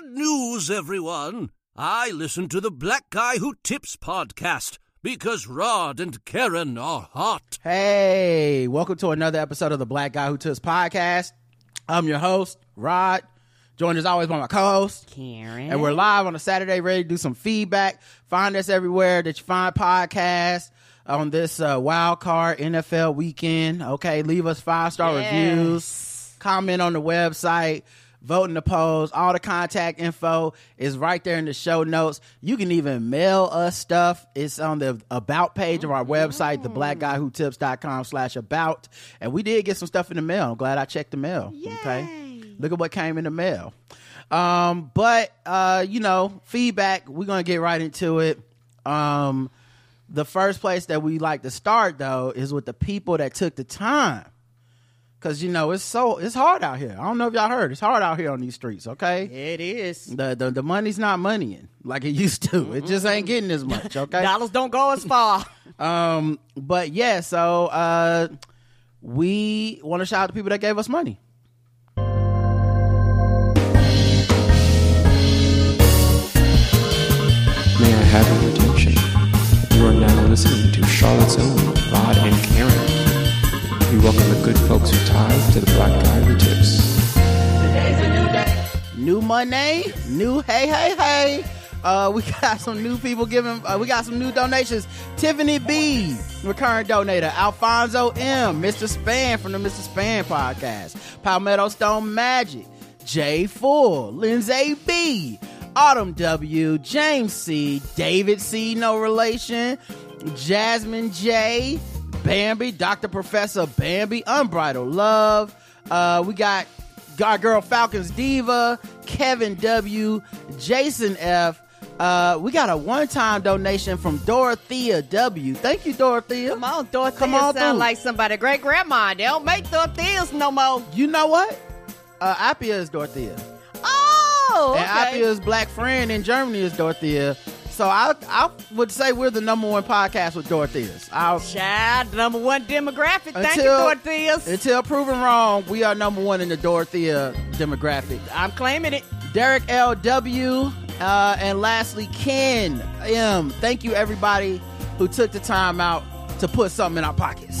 Good news, everyone! I listen to the Black Guy Who Tips podcast because Rod and Karen are hot. Hey, welcome to another episode of the Black Guy Who Tips podcast. I'm your host, Rod. Joined as always by my co-host, Karen. and we're live on a Saturday, ready to do some feedback. Find us everywhere that you find podcasts on this uh, wild card NFL weekend. Okay, leave us five star Yes. reviews, comment on the website, vote in the polls. All the contact info is right there in the show notes. You can even mail us stuff. It's on the about page of our website, theblackguywhotips.com slash about. And we did get some stuff in the mail. I'm glad I checked the mail. Okay. Look at what came in the mail. Um, but uh, you know, feedback, we're gonna get right into it. Um, the first place that we like to start though is with the people that took the time. Cause you know it's so it's hard out here. I don't know if y'all heard. It's hard out here on these streets. Okay, It is. the the, the money's not moneying like it used to. It just ain't getting as much. Okay, Dollars don't go as far. um, but yeah, so uh, we want to shout out to people that gave us money. May I have your attention? You are now listening to Charlotte's Own Rod and Karen. We welcome the good folks who tithe to the black guy who tips. Today's a new day. New money, new hey hey hey. Uh, we got some new people giving. Uh, we got some new donations. Tiffany B, recurring donator. Alfonso M, Mr. Span from the Mr. Span podcast. Palmetto Stone Magic. Jay Full, Lindsay B, Autumn W, James C, David C, no relation, Jasmine J, Bambi, Dr. Professor Bambi, Unbridled Love. Uh, we got our girl Falcons Diva, Kevin W, Jason F. Uh, we got a one-time donation from Dorothea W. Thank you, Dorothea. Come on, Dorothea Come on sound through. like somebody great grandma. They don't make Dorotheas no more. You know what? Uh, Appia is Dorothea. Oh, And okay. Appia's black friend in Germany is Dorothea. So I I would say we're the number one podcast with Dorotheas. I'll, Child, number one demographic. Thank you, Until- Dorotheas. until proven wrong, we are number one in the Dorothea demographic. I'm claiming it. Derek L.W. Uh, and lastly, Ken M. Thank you, everybody who took the time out to put something in our pockets.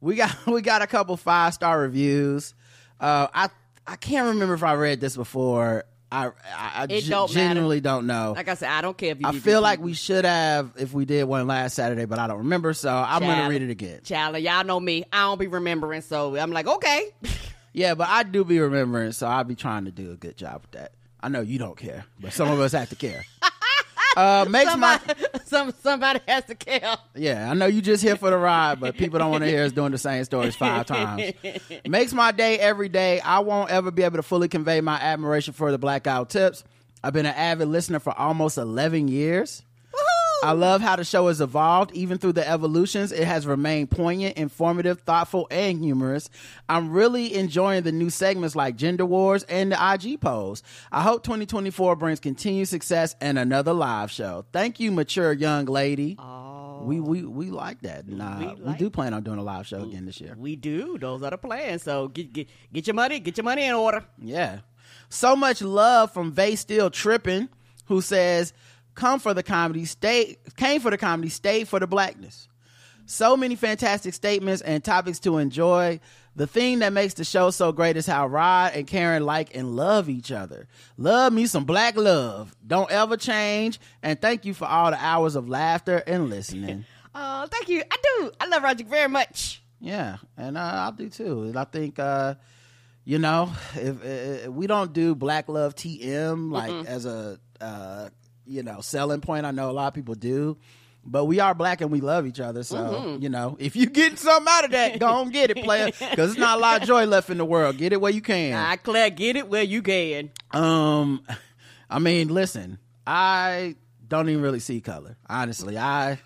We got we got a couple five star reviews. Uh, I I can't remember if I read this before. I I, I It don't matter. don't know. Like I said, I don't care if you. I feel like we should have if we did one last Saturday, but I don't remember. So I'm gonna read it again. Child, y'all know me. I don't be remembering, so I'm like, okay. Yeah, but I do be remembering, so I'll be trying to do a good job with that. I know you don't care, but some of us have to care. Uh, makes my Somebody, some, somebody has to kill. Yeah, I know you just here for the ride, but people don't want to hear us doing the same stories five times. Makes my day every day. I won't ever be able to fully convey my admiration for the blackout Tips. I've been an avid listener for almost 11 years. I love how the show has evolved. Even through the evolutions, it has remained poignant, informative, thoughtful, and humorous. I'm really enjoying the new segments like Gender Wars and the IG polls. I hope 2024 brings continued success and another live show. Thank you, mature young lady. Oh. we we we like that. Uh, We we, do plan on doing a live show again this year. We do. Those are the plans. So get get get your money, get your money in order. Yeah. So much love from Vay Still Tripping, who says, Come for the comedy, stay came for the comedy, stayed for the blackness. So many fantastic statements and topics to enjoy. The thing that makes the show so great is how Rod and Karen like and love each other. Love me some black love. Don't ever change. And thank you for all the hours of laughter and listening. Oh, thank you. I do. I love Roger very much. Yeah, and uh, I do too. And I think, uh, you know, if, if we don't do Black Love TM like as a, uh, you know, selling point, I know a lot of people do. But we are black and we love each other. So, you know, if you getting something out of that, go on get it, player. Because it's not a lot of joy left in the world. Get it where you can. I Claire, get it where you can. Um, I mean, listen, I don't even really see color. Honestly, I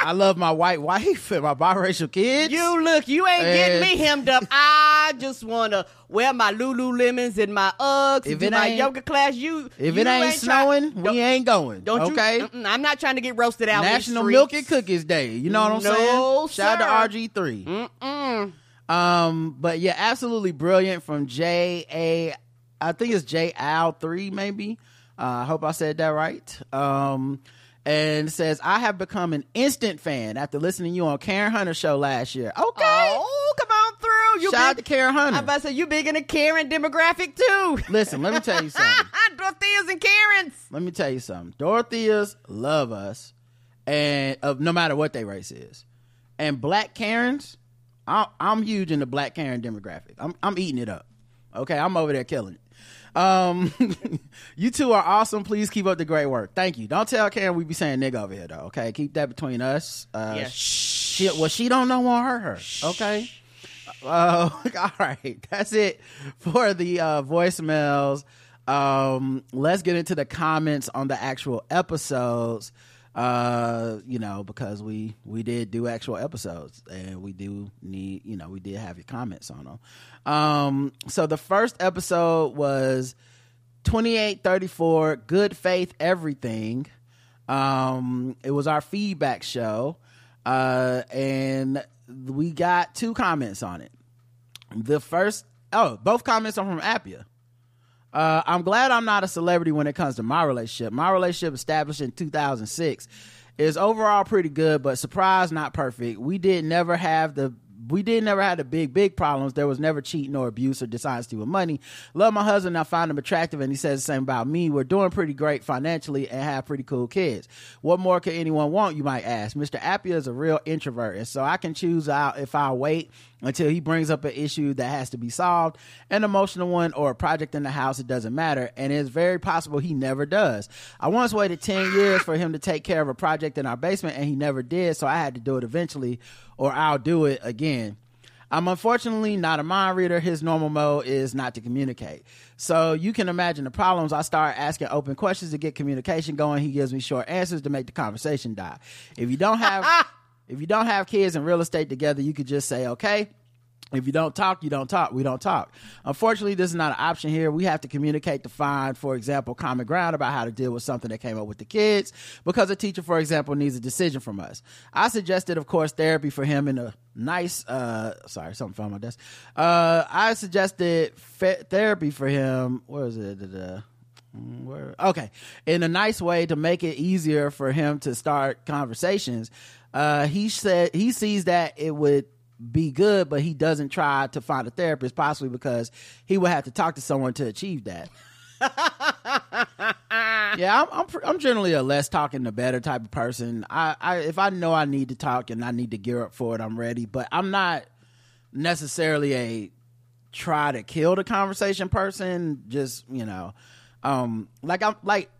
I love my white wife and my biracial kids. You look, you ain't getting Eh. me hemmed up. I just wanna wear my Lululemons and my Uggs, If do it my ain't- yoga class. You, If you it ain't, try- snowing, don't- we ain't going. Don't okay. you? mm-mm, I'm not trying to get roasted out. National. Milk and Cookies Day. You know what I'm No, saying? Shout sir. out to RG3. Um, but yeah, absolutely brilliant from J A. I think it's J Al three maybe. Uh, I hope I said that right. Um, and says I have become an instant fan after listening to you on Karen Hunter show last year. Okay. Oh, come on through. You Shout out big, to Karen Hunter. I'm about to say you big in the Karen demographic too. Listen, let me tell you something. Dorotheas and Karens. let me tell you something. Dorotheas love us, and uh, no matter what their race is, and black Karens, I'm, I'm huge in the black Karen demographic. I'm I'm eating it up. Okay, I'm over there killing it. Um, you two are awesome. Please keep up the great work. Thank you. Don't tell Karen we be saying nigga over here though. Okay, keep that between us. Uh, Yeah. She, well, she don't know won't hurt her. Okay. Uh, all right, that's it for the uh, voicemails. Um, let's get into the comments on the actual episodes. Uh, you know, because we we did do actual episodes, and we do need, you know, we did have your comments on them. Um, so the first episode was twenty eight thirty four. Good faith, everything. Um, it was our feedback show, uh, and we got two comments on it. The first, oh, both comments are from Appia. Uh, I'm glad I'm not a celebrity when it comes to my relationship. My relationship established in 2006 is overall pretty good, but surprise, not perfect. We did never have the we did never have the big big problems. There was never cheating or abuse or dishonesty with money. Love my husband. I find him attractive, and he says the same about me. We're doing pretty great financially and have pretty cool kids. What more could anyone want? You might ask. Mr. Appia is a real introvert, and so I can choose out if I wait until he brings up an issue that has to be solved, an emotional one or a project in the house, it doesn't matter. And it's very possible he never does. I once waited 10 years for him to take care of a project in our basement and he never did, so I had to do it eventually or I'll do it again. I'm unfortunately not a mind reader. His normal mode is not to communicate. So you can imagine the problems. I start asking open questions to get communication going. He gives me short answers to make the conversation die. If you don't have if you don't have kids and real estate together, you could just say, okay, if you don't talk, you don't talk. We don't talk. Unfortunately, this is not an option here. We have to communicate to find, for example, common ground about how to deal with something that came up with the kids because a teacher, for example, needs a decision from us. I suggested, of course, therapy for him in a nice, uh, sorry, something fell on my desk. Uh, I suggested fe- therapy for him. Where is it? Mm, okay, in a nice way to make it easier for him to start conversations. Uh, he said he sees that it would be good, but he doesn't try to find a therapist, possibly because he would have to talk to someone to achieve that. yeah, I'm, I'm I'm generally a less talking the better type of person. I, I if I know I need to talk and I need to gear up for it, I'm ready. But I'm not necessarily a try to kill the conversation person. Just you know, um, like I'm like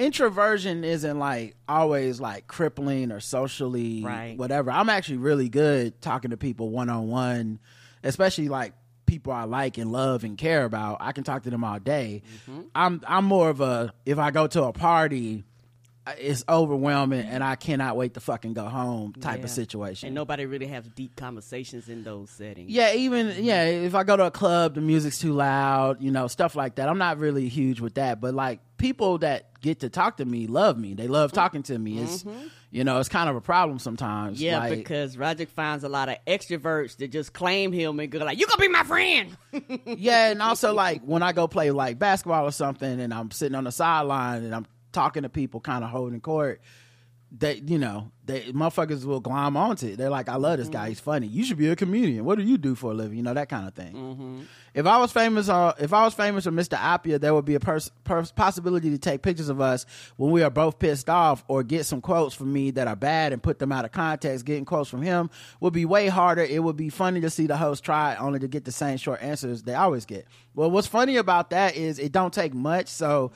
introversion isn't like always like crippling or socially Right. whatever. I'm actually really good talking to people one on one, especially like people I like and love and care about. I can talk to them all day. Mm-hmm. I'm I'm more of a if I go to a party, it's overwhelming and I cannot wait to fucking go home type Yeah. of situation. And nobody really has deep conversations in those settings. Yeah, even yeah, if I go to a club, the music's too loud, you know, stuff like that. I'm not really huge with that, but like people that get to talk to me love me. They love talking to me. It's you know, it's kind of a problem sometimes. Mm-hmm. Yeah, Like, because Roger finds a lot of extroverts that just claim him and go like, "You gonna be my friend." yeah, and also like when I go play like basketball or something, and I'm sitting on the sideline and I'm talking to people, kind of holding court. They, you know, they motherfuckers will glom onto it. They're like, "I love this guy. He's funny. You should be a comedian. What do you do for a living? You know that kind of thing." If I was famous, uh, if I was famous or Mr. Appia, there would be a pers- pers- possibility to take pictures of us when we are both pissed off, or get some quotes from me that are bad and put them out of context. Getting quotes from him would be way harder. It would be funny to see the host try only to get the same short answers they always get. Well, what's funny about that is it don't take much, so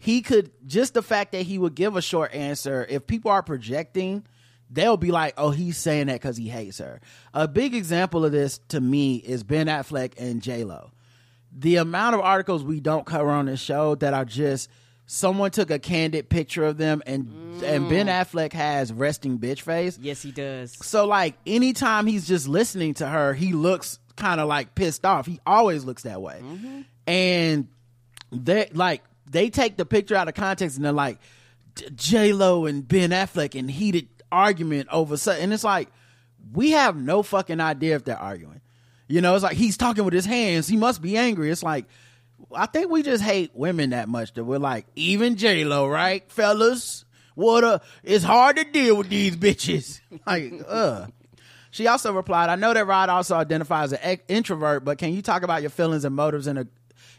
he could just the fact that he would give a short answer. If people are projecting they'll be like, oh, he's saying that because he hates her. A big example of this to me is Ben Affleck and J Lo. The amount of articles we don't cover on this show that are just someone took a candid picture of them and and Ben mm. Affleck has resting bitch face. yes, he does. So like anytime he's just listening to her, he looks kind of like pissed off. He always looks that way. Mm-hmm. And that like they take the picture out of context and they're like J Lo and Ben Affleck in heated argument over something. And it's like we have no fucking idea if they're arguing. You know, it's like he's talking with his hands. He must be angry. It's like I think we just hate women that much that we're like even J Lo, right, fellas? What a it's hard to deal with these bitches. like, uh. She also replied, "I know that Rod also identifies as an introvert, but can you talk about your feelings and motives in a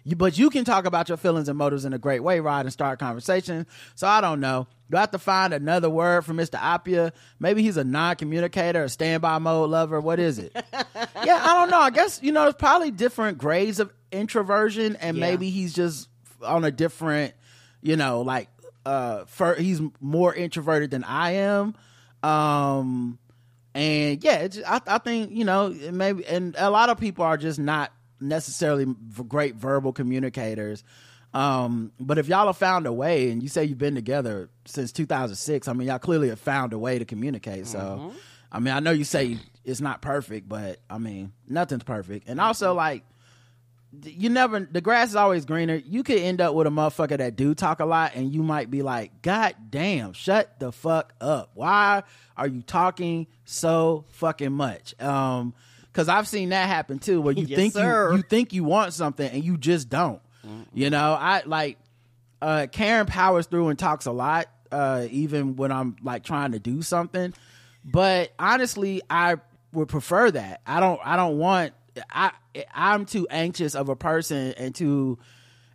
you, but you can talk about your feelings and motives in a great way, Rod, and start conversation. So I don't know. Do I have to find another word for Mr. Appia? Maybe he's a non-communicator, a standby mode lover. What is it? yeah, I don't know. I guess you know, there's probably different grades of introversion, and Yeah. maybe he's just on a different, you know, like uh, for he's more introverted than I am. Um, and yeah, it's, I, I think you know maybe, and a lot of people are just not necessarily great verbal communicators. Um, but if y'all have found a way, and you say you've been together since 2006, I mean, y'all clearly have found a way to communicate. So, I mean, I know you say it's not perfect, but I mean, nothing's perfect. And also, like, you never the grass is always greener. You could end up with a motherfucker that do talk a lot, and you might be like, God damn, shut the fuck up. Why are you talking so fucking much? Um, because I've seen that happen too, where you Yes, think you you think you want something and you just don't. You know, I like uh Karen powers through and talks a lot, uh, even when I'm like trying to do something. But honestly, I would prefer that. I don't I don't want I I'm too anxious of a person and too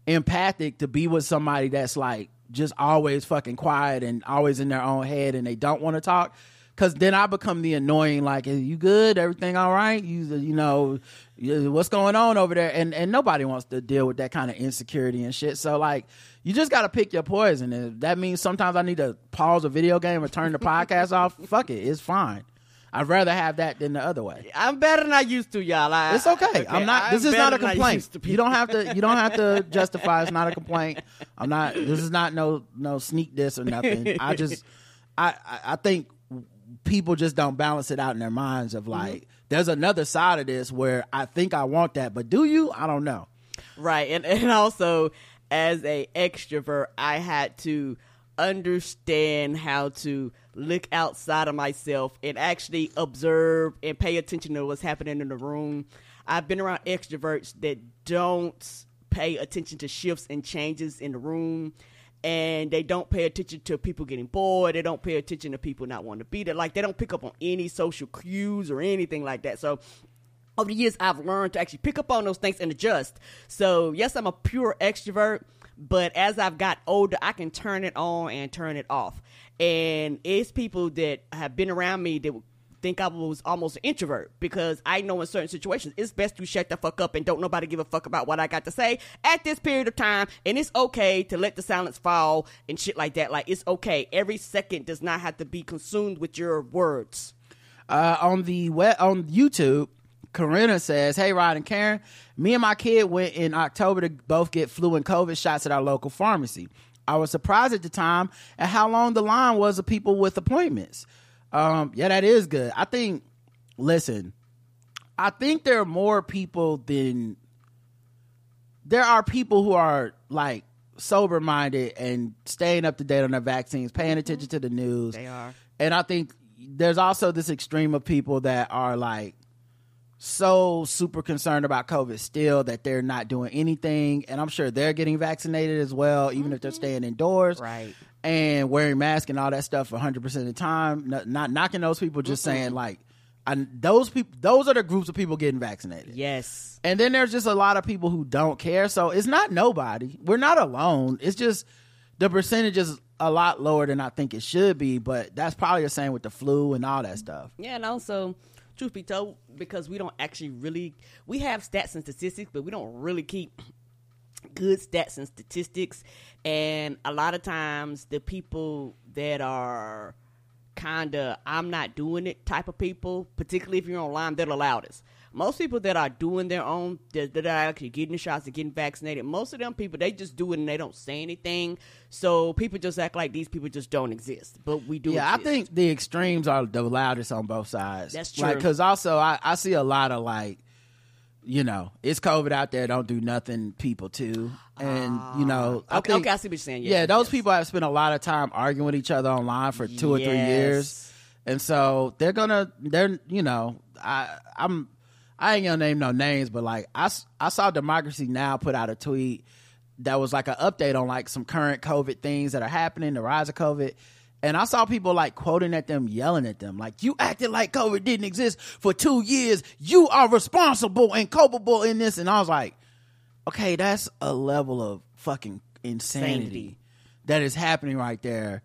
empathic to be with somebody that's like just always fucking quiet and always in their own head and they don't want to talk because then i become the annoying like is you good everything all right you you know what's going on over there and and nobody wants to deal with that kind of insecurity and shit so like you just got to pick your poison and that means sometimes i need to pause a video game or turn the podcast off fuck it it's fine i'd rather have that than the other way I'm better than I used to, y'all. I, it's okay. I'm not. This is not a better than I complaint. You don't have to. You don't have to justify. It's not a complaint. I'm not. This is not no no sneak this or nothing. I just. I, I think people just don't balance it out in their minds of mm-hmm. like. There's another side of this where I think I want that, but do you? I don't know. Right. And and also as a extrovert, I had to understand how to look outside of myself and actually observe and pay attention to what's happening in the room. I've been around extroverts that don't pay attention to shifts and changes in the room and they don't pay attention to people getting bored. They don't pay attention to people not wanting to be there. Like they don't pick up on any social cues or anything like that. So over the years, I've learned to actually pick up on those things and adjust. So yes, I'm a pure extrovert, but as I've got older, I can turn it on and turn it off. And it's people that have been around me that think I was almost an introvert because I know in certain situations it's best to shut the fuck up and don't nobody give a fuck about what I got to say at this period of time. And it's okay to let the silence fall and shit like that. Like it's okay. Every second does not have to be consumed with your words. Uh, on the web, on YouTube, Corinna says, "Hey, Rod and Karen, me and my kid went in October to both get flu and COVID shots at our local pharmacy. I was surprised at the time at how long the line was of people with appointments. Um, yeah, that is good. I think. Listen, I think there are more people than there are people who are like sober minded and staying up to date on their vaccines, paying attention to the news. They are. And I think there's also this extreme of people that are like so super concerned about COVID still that they're not doing anything. And I'm sure they're getting vaccinated as well, even if they're staying indoors. Right. And wearing masks and all that stuff 100% of the time. Not, not knocking those people, just saying like, I, those people, those are the groups of people getting vaccinated. Yes. And then there's just a lot of people who don't care. So it's not nobody. We're not alone. It's just the percentage is a lot lower than I think it should be. But that's probably the same with the flu and all that stuff. Yeah, and also, truth be told, because we don't actually really we have stats and statistics, but we don't really keep good stats and statistics. And a lot of times, the people that are kind of I'm not doing it type of people, particularly if you're online, they're the loudest. Most people that are doing their own, that, that are actually getting the shots and getting vaccinated, most of them people, they just do it and they don't say anything. So people just act like these people just don't exist. But we do Yeah, I think the extremes are the loudest on both sides. That's true. because also I, I see a lot of like, you know, it's COVID out there. Don't do nothing. People too, and you know, I Ah. Okay, think- okay, I see what you're saying. Yes, yeah, yes, those yes. people have spent a lot of time arguing with each other online for two or three years, and so they're gonna, they're, you know, I, I'm, I ain't gonna name no names, but like I I saw Democracy Now put out a tweet that was like an update on like some current COVID things that are happening, the rise of COVID. And I saw people like quoting at them, yelling at them, like, you acted like COVID didn't exist for two years. You are responsible and culpable in this. And I was like, okay, that's a level of fucking insanity Insanity. that is happening right there.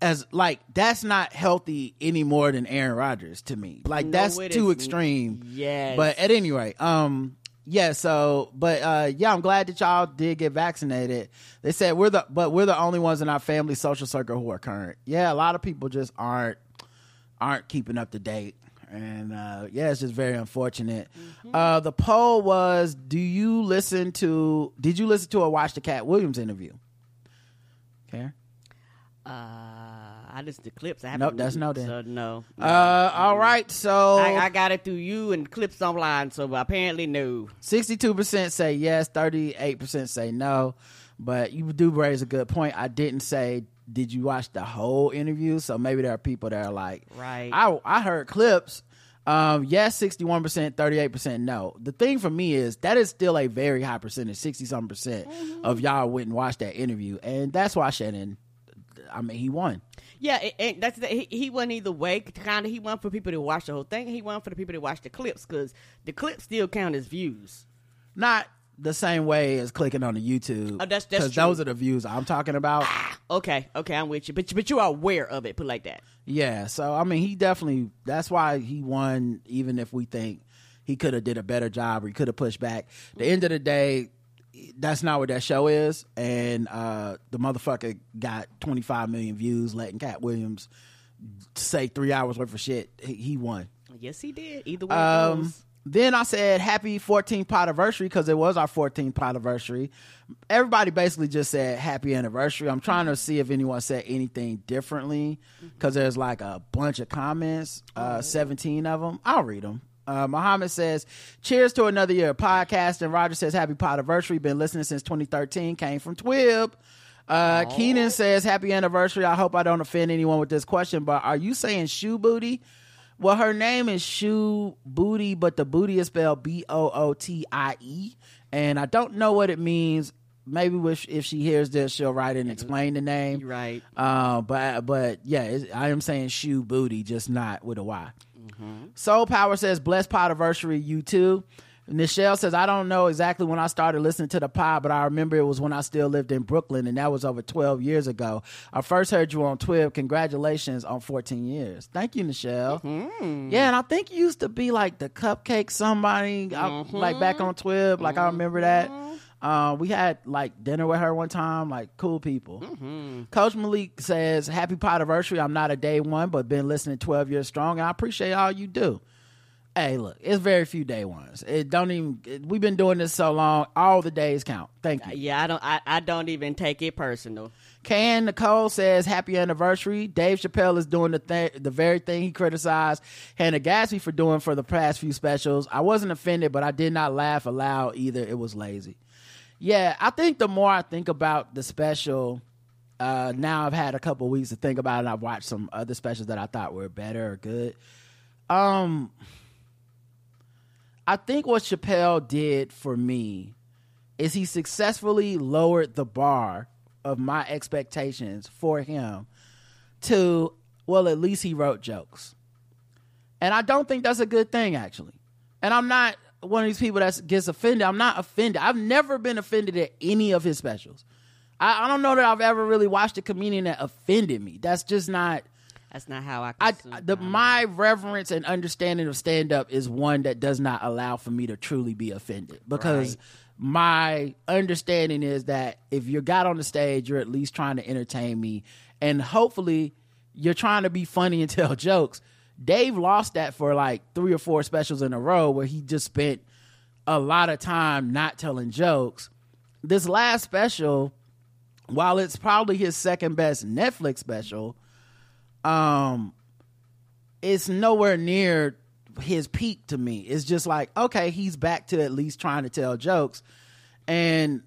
As like that's not healthy any more than Aaron Rodgers to me. Like No, that's too isn't. extreme. Yeah. But at any rate, um, yeah. So, but uh, yeah, I'm glad that y'all did get vaccinated. They said we're the, but we're the only ones in our family social circle who are current. Yeah, a lot of people just aren't aren't keeping up to date. And uh, yeah, it's just very unfortunate. Uh, the poll was: Do you listen to? Did you listen to or watch the Katt Williams interview? Okay. Uh, I listened to clips. I haven't. Nope, that's no then. So no. Uh, all right. So I, I got it through you and clips online. So apparently no. Sixty-two percent say yes, thirty-eight percent say no. But you do raise a good point. I didn't say did you watch the whole interview, so maybe there are people that are like, Right. I I heard clips. Um, yes, sixty-one percent, thirty-eight percent no. The thing for me is that is still a very high percentage, sixty something percent of y'all went and watched that interview, and that's why Shannon. I mean, he won. Yeah, it, it, that's the, he, he went either way. Kind of, he won for people to watch the whole thing. He won for the people to watch the clips because the clips still count as views. Not the same way as clicking on the YouTube. Oh, that's- that's true. those are the views I'm talking about. Ah, okay, okay, I'm with you. But but you are aware of it. Put it like that. Yeah, so I mean, he definitely. That's why he won. Even if we think he could have did a better job or he could have pushed back. The end of the day, that's not what that show is. And uh the motherfucker got 25 million views, letting Katt Williams say three hours worth of shit. He, he won. Yes, he did. Either way Um, then I said happy 14th anniversary because it was our 14th anniversary. Everybody basically just said happy anniversary. I'm trying to see if anyone said anything differently because there's like a bunch of comments, uh, 17 of them. I'll read them. Uh, Muhammad says, "Cheers to another year of podcasting." Roger says, "Happy anniversary. Been listening since 2013. Came from Twib." Uh, Keenan says, "Happy anniversary. I hope I don't offend anyone with this question, but are you saying shoe booty?" Well, her name is Shoe Booty, but the booty is spelled B O O T I E, and I don't know what it means. Maybe if, if she hears this, she'll write and explain the name. Right. Uh, but but yeah, I am saying shoe booty, just not with a Y. Soul Power says, "Blessed Podiversary, you too." Nichelle says, "I don't know exactly when I started listening to the pod, but I remember it was when I still lived in Brooklyn, and that was over 12 years ago. I first heard you on Twib. Congratulations on 14 years. Thank you, Nichelle. Mm-hmm. Yeah, and I think you used to be like the cupcake somebody, I- like back on Twib. Like I remember that. Mm-hmm. Uh, we had like dinner with her one time, like cool people. Coach Malik says, "Happy anniversary. I'm not a day one, but been listening 12 years strong, and I appreciate all you do." Hey, look, it's very few day ones. It don't even. It, we've been doing this so long. All the days count. Thank you. Yeah, I don't. I, I don't even take it personal. Can Nicole says happy anniversary. Dave Chappelle is doing the th- the very thing he criticized Hannah Gadsby for doing for the past few specials. I wasn't offended, but I did not laugh aloud either. It was lazy. Yeah, I think the more I think about the special, uh, now I've had a couple weeks to think about it. I've watched some other specials that I thought were better or good. Um, I think what Chappelle did for me is he successfully lowered the bar of my expectations for him to well, at least he wrote jokes. And I don't think that's a good thing, actually. And I'm not one of these people that gets offended. I'm not offended. I've never been offended at any of his specials. I, I don't know that I've ever really watched a comedian that offended me. That's just not. That's not how I. I the comedy. my reverence and understanding of stand up is one that does not allow for me to truly be offended because Right. my understanding is that if you got on the stage, you're at least trying to entertain me, and hopefully you're trying to be funny and tell jokes. Dave lost that for like three or four specials in a row where he just spent a lot of time not telling jokes. This last special, while it's probably his second best Netflix special, um it's nowhere near his peak to me. It's just like, okay, he's back to at least trying to tell jokes. And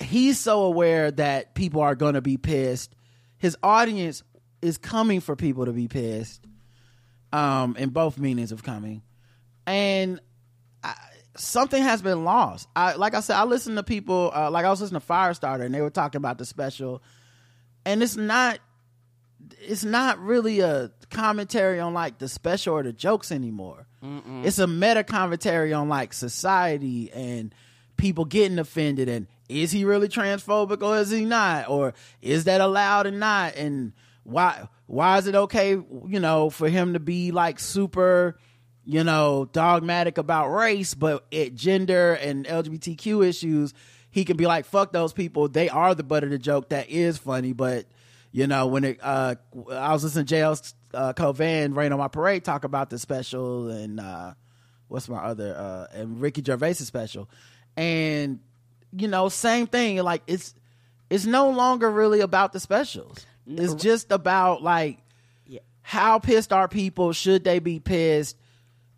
he's so aware that people are going to be pissed. His audience is coming for people to be pissed. Um in both meanings of coming. And I, something has been lost. I like I said I listened to people uh, like I was listening to Firestarter and they were talking about the special and it's not it's not really a commentary on like the special or the jokes anymore. It's a meta commentary on like society and people getting offended and is he really transphobic or is he not or is that allowed or not and why why is it okay you know for him to be like super you know dogmatic about race but at gender and LGBTQ issues he can be like fuck those people. They are the butt of the joke. That is funny. But you know when it uh i was listening to jl uh Cauvin rain on my parade talk about the special and uh what's my other uh and ricky gervais special. And you know same thing. Like it's it's no longer really about the specials it's just about like how pissed are people? Should they be pissed?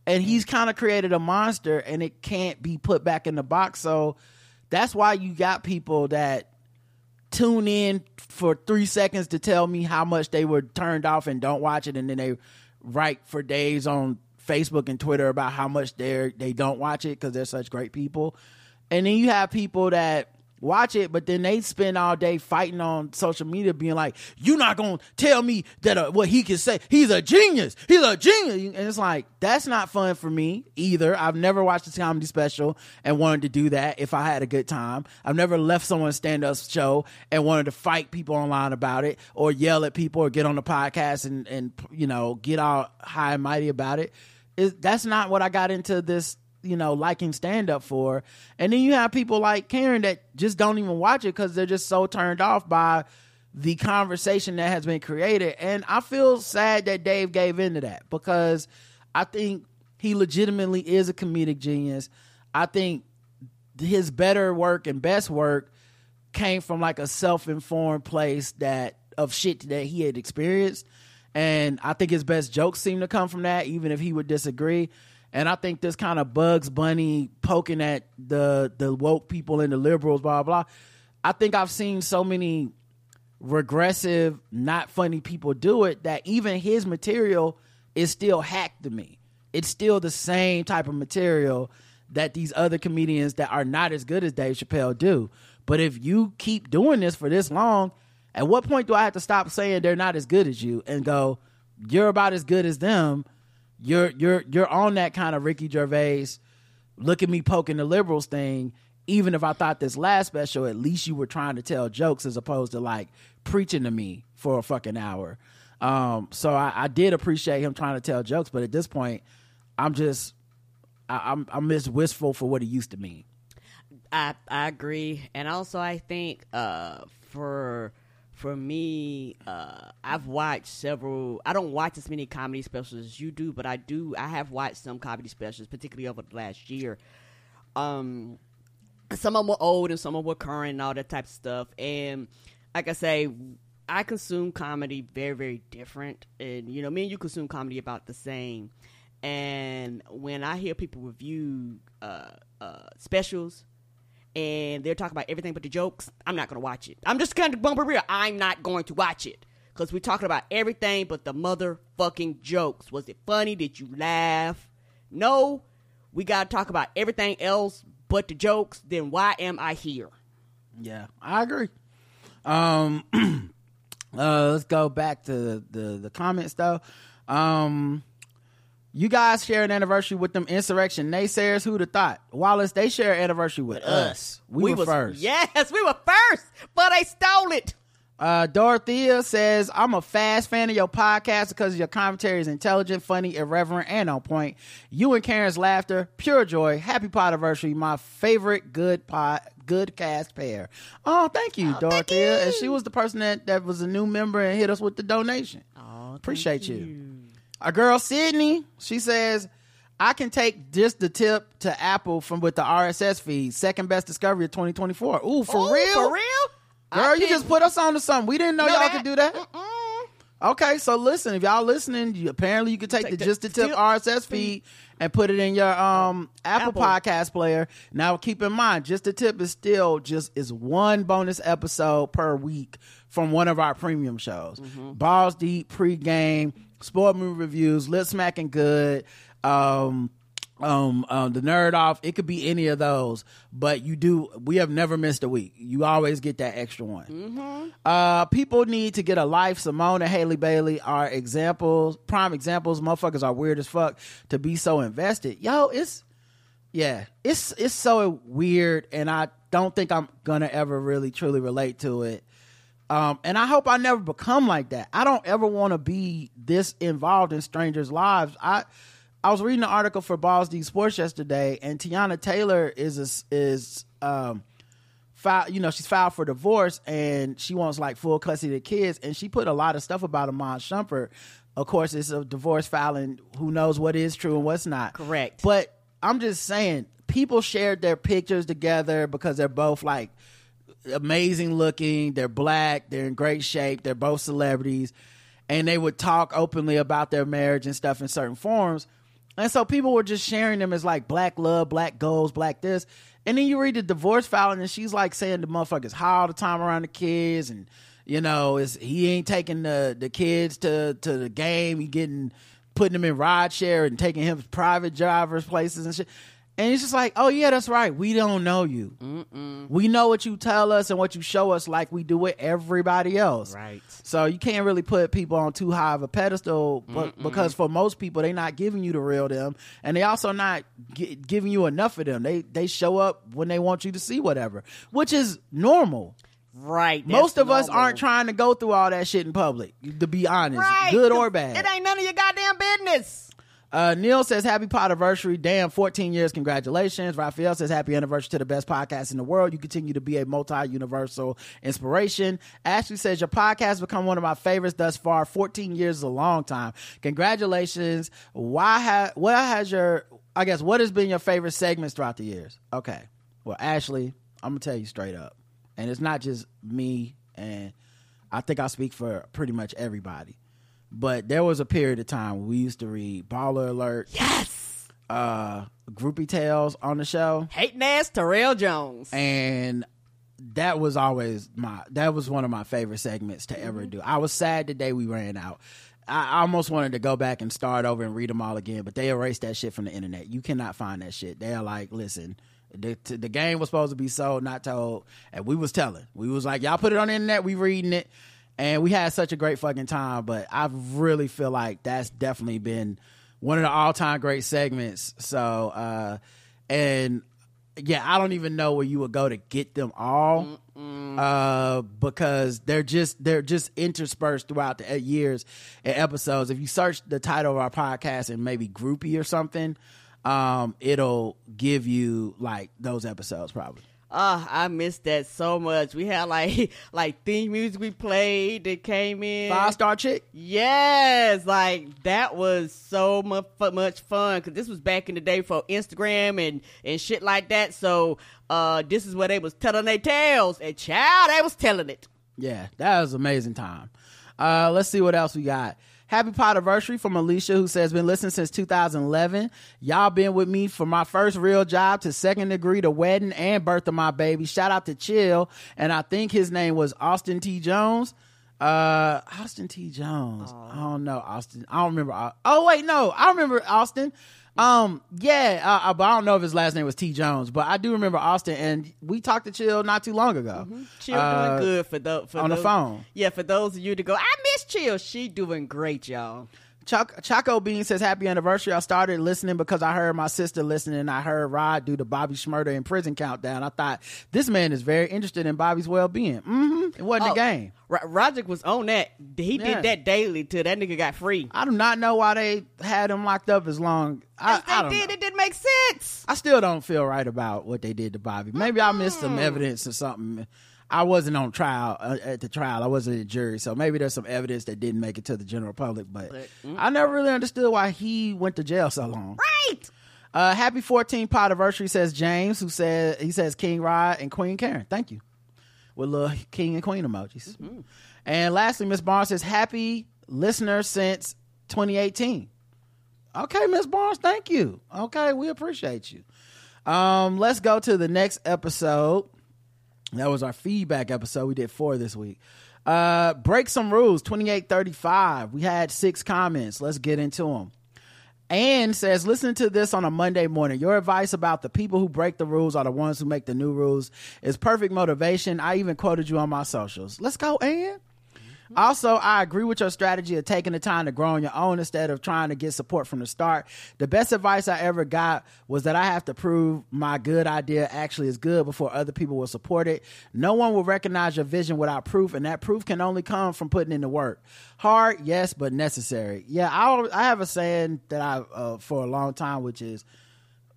And he's mm-hmm. kind of created a monster and it can't be put back in the box. So that's why you got people that tune in for three seconds to tell me how much they were turned off and don't watch it and then they write for days on facebook and twitter about how much they're they don't watch it because they're such great people. And then you have people that watch it but then they spend all day fighting on social media being like you're not gonna tell me that uh, what he can say. He's a genius. He's a genius. And it's like that's not fun for me either. I've never watched a comedy special and wanted to do that if i had a good time. I've never left someone's stand-up show and wanted to fight people online about it or yell at people or get on the podcast and and you know get all high and mighty about it. It, that's not what I got into this, you know, liking stand up for. And then you have people like Karen that just don't even watch it because they're just so turned off by the conversation that has been created. And I feel sad that Dave gave into that because I think he legitimately is a comedic genius. I think his better work and best work came from like a self-informed place that of shit that he had experienced and i think his best jokes seem to come from that even if he would disagree and i think this kind of bugs bunny poking at the the woke people and the liberals blah blah i think i've seen so many regressive not funny people do it that even his material is still hacked to me it's still the same type of material that these other comedians that are not as good as Dave Chappelle do. But if you keep doing this for this long, at what point do I have to stop saying they're not as good as you and go, you're about as good as them? You're you're you're on that kind of Ricky Gervais, look at me poking the liberals thing. Even if I thought this last special, at least you were trying to tell jokes as opposed to like preaching to me for a fucking hour. Um, so I, I did appreciate him trying to tell jokes, but at this point, I'm just I, I'm I'm just wistful for what he used to mean. I I agree, and also I think uh, for for me, uh, I've watched several. I don't watch as many comedy specials as you do, but I do. I have watched some comedy specials, particularly over the last year. Um, some of them were old and some of them were current and all that type of stuff. And like I say, I consume comedy very, very different. And you know, me and you consume comedy about the same. And when I hear people review uh, uh, specials, and they're talking about everything but the jokes, I'm not going to watch it. I'm just going to bump real. I'm not going to watch it because we're talking about everything but the motherfucking jokes. Was it funny? Did you laugh? No. We got to talk about everything else but the jokes. Then why am I here? Yeah, I agree. Um, uh, let's go back to the the comments though. Um, you guys share an anniversary with them insurrection naysayers. Who'd have thought? Wallace, they share an anniversary with us. We, were was, first. Yes, we were first, but they stole it. Uh, Dorothea says, I'm a fast fan of your podcast because your commentary is intelligent, funny, irreverent, and on point. You and Karen's laughter, pure joy. Happy Podiversary, my favorite good pod, good cast pair. Oh, thank you, Dorothea. And she was the person that, that was a new member and hit us with the donation. Oh, Appreciate you. Our girl Sydney, she says, I can take just the tip to Apple from with the RSS feed. Second best discovery of 2024. Ooh, for Ooh, real? For real? Girl, you just put us on to something. We didn't know, know y'all that. could do that. Okay, so listen, if y'all listening, you, apparently you could take, Take the the just the tip RSS feed and put it in your um Apple, Apple. Podcast player. Now keep in mind, just the tip is still just is one bonus episode per week from one of our premium shows. Balls deep, pregame, sport movie reviews, lip smacking good. Um, um, um, the nerd off. It could be any of those, but you do. We have never missed a week. You always get that extra one. Uh, people need to get a life. Simone and Halle Bailey are examples, prime examples. Motherfuckers are weird as fuck to be so invested. Yo, it's yeah, it's it's so weird, and I don't think I'm gonna ever really truly relate to it. Um, and I hope I never become like that. I don't ever want to be this involved in strangers' lives. I I was reading an article for Balls D Sports yesterday, and Teyana Taylor is a, is um filed, you know, she's filed for divorce, and she wants like full custody of the kids, and she put a lot of stuff about Iman Shumpert. Of course, it's a divorce filing. Who knows what is true and what's not? Correct. But I'm just saying, people shared their pictures together because they're both like amazing looking. They're black. They're in great shape. They're both celebrities. And they would talk openly about their marriage and stuff in certain forums. And so people were just sharing them as like black love, black goals, black this. And then you read the divorce filing and she's like saying the motherfuckers high all the time around the kids and you know, is he ain't taking the the kids to to the game, he getting putting them in ride share and taking him private drivers places and shit. And it's just like, oh yeah, that's right. We don't know you. We know what you tell us and what you show us, like we do with everybody else. Right. So you can't really put people on too high of a pedestal, but because for most people, they're not giving you the real them, and they also not gi- giving you enough of them. They they show up when they want you to see whatever, which is normal. Right. most of us aren't trying to go through all that shit in public. To be honest, Right. good or bad. It ain't none of your goddamn business. Uh, Neil says happy anniversary. Damn, 14 years. Congratulations. Raphael says happy anniversary to the best podcast in the world. You continue to be a multi-universal inspiration. Ashley says your podcast become one of my favorites thus far. 14 years is a long time. Congratulations. Why ha- what has your, I guess, what has been your favorite segments throughout the years? Okay. Well, Ashley, I'm going to tell you straight up. And it's not just me and I think I speak for pretty much everybody. But there was a period of time we used to read Baller Alert, Yes. uh, Groupie Tales on the show, Hating ass Terrell Jones. and that was always my that was one of my favorite segments to ever do. I was sad the day we ran out. I almost wanted to go back and start over and read them all again, but they erased that shit from the internet. You cannot find that shit. They are like, listen, the, the game was supposed to be sold, not told, and we was telling. We was like, y'all put it on the internet, we reading it, and we had such a great fucking time. But I really feel like that's definitely been one of the all time great segments. So, uh, and yeah, I don't even know where you would go to get them all, uh, because they're just they're just interspersed throughout the years and episodes. If you search the title of our podcast and maybe groupie or something, um, it'll give you like those episodes probably. Ah, I missed that so much. We had like like theme music we played that came in. Five star chick. Yes, like that was so much much fun because this was back in the day for Instagram and and shit like that. So uh, this is where they was telling their tales, and child, they was telling it. Yeah, that was amazing time. Uh, let's see what else we got. Happy Podiversary from Alicia, who says, been listening since 2011. Y'all been with me from my first real job to second degree to wedding and birth of my baby. Shout out to Chill. And I think his name was Austin T. Jones. Uh, Austin T. Jones. I don't know Austin. I don't remember. Oh wait, no, I remember Austin. Um, yeah, uh, but I don't know if his last name was T. Jones, but I do remember Austin, and we talked to Chill not too long ago. Chill Uh, doing good for, the, for on the phone. Yeah, for those of you to go, I miss Chill. She doing great, y'all. Choc- Choco Bean says, Happy anniversary. I started listening because I heard my sister listening and I heard Rod do the Bobby Shmurda in prison countdown. I thought, this man is very interested in Bobby's well being. hmm It wasn't Oh, a game. Ro- Roger was on that. He Yeah. did that daily till that nigga got free. I do not know why they had him locked up as long. I, they I did, know. it didn't make sense. I still don't feel right about what they did to Bobby. Maybe I missed some evidence or something. I wasn't on trial uh, at the trial. I wasn't a jury, so maybe there's some evidence that didn't make it to the general public. But I never really understood why he went to jail so long. Right. Uh, happy 14th anniversary, says James, who said he says King Rod and Queen Karen. Thank you. With little king and queen emojis. And lastly, Miss Barnes says happy listener since 2018. Okay, Miss Barnes, thank you. Okay, we appreciate you. Um, let's go to the next episode. That was our feedback episode. We did four this week. Uh, break some rules. 2835. We had six comments. Let's get into them. Anne says, listen to this on a Monday morning. Your advice about the people who break the rules are the ones who make the new rules is perfect motivation. I even quoted you on my socials. Let's go, Ann. Also, I agree with your strategy of taking the time to grow on your own instead of trying to get support from the start. The best advice I ever got was that I have to prove my good idea actually is good before other people will support it. No one will recognize your vision without proof, and that proof can only come from putting in the work. Hard, yes, but necessary. Yeah, I, I have a saying that I uh, for a long time, which is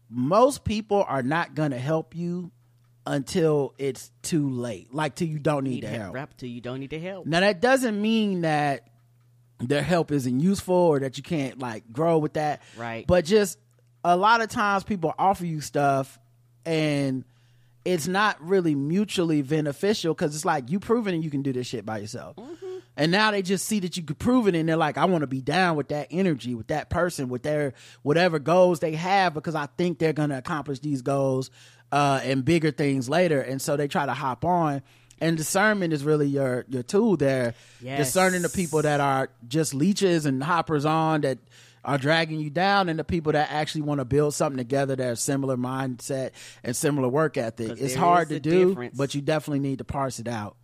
most people are not going to help you until it's too late, like till you don't need, Need the help. Rap till you don't need the help. Now that doesn't mean that their help isn't useful or that you can't like grow with that. Right. But just a lot of times people offer you stuff and it's not really mutually beneficial because it's like you proven that you can do this shit by yourself. Mm-hmm. And now they just see that you can prove it and they're like, I want to be down with that energy, with that person, with their whatever goals they have because I think they're to accomplish these goals uh, and bigger things later. And so they try to hop on. And discernment is really your your tool there. Yes. Discerning the people that are just leeches and hoppers on that are dragging you down and the people that actually want to build something together that are similar mindset and similar work ethic. It's hard to do, difference. but you definitely need to parse it out.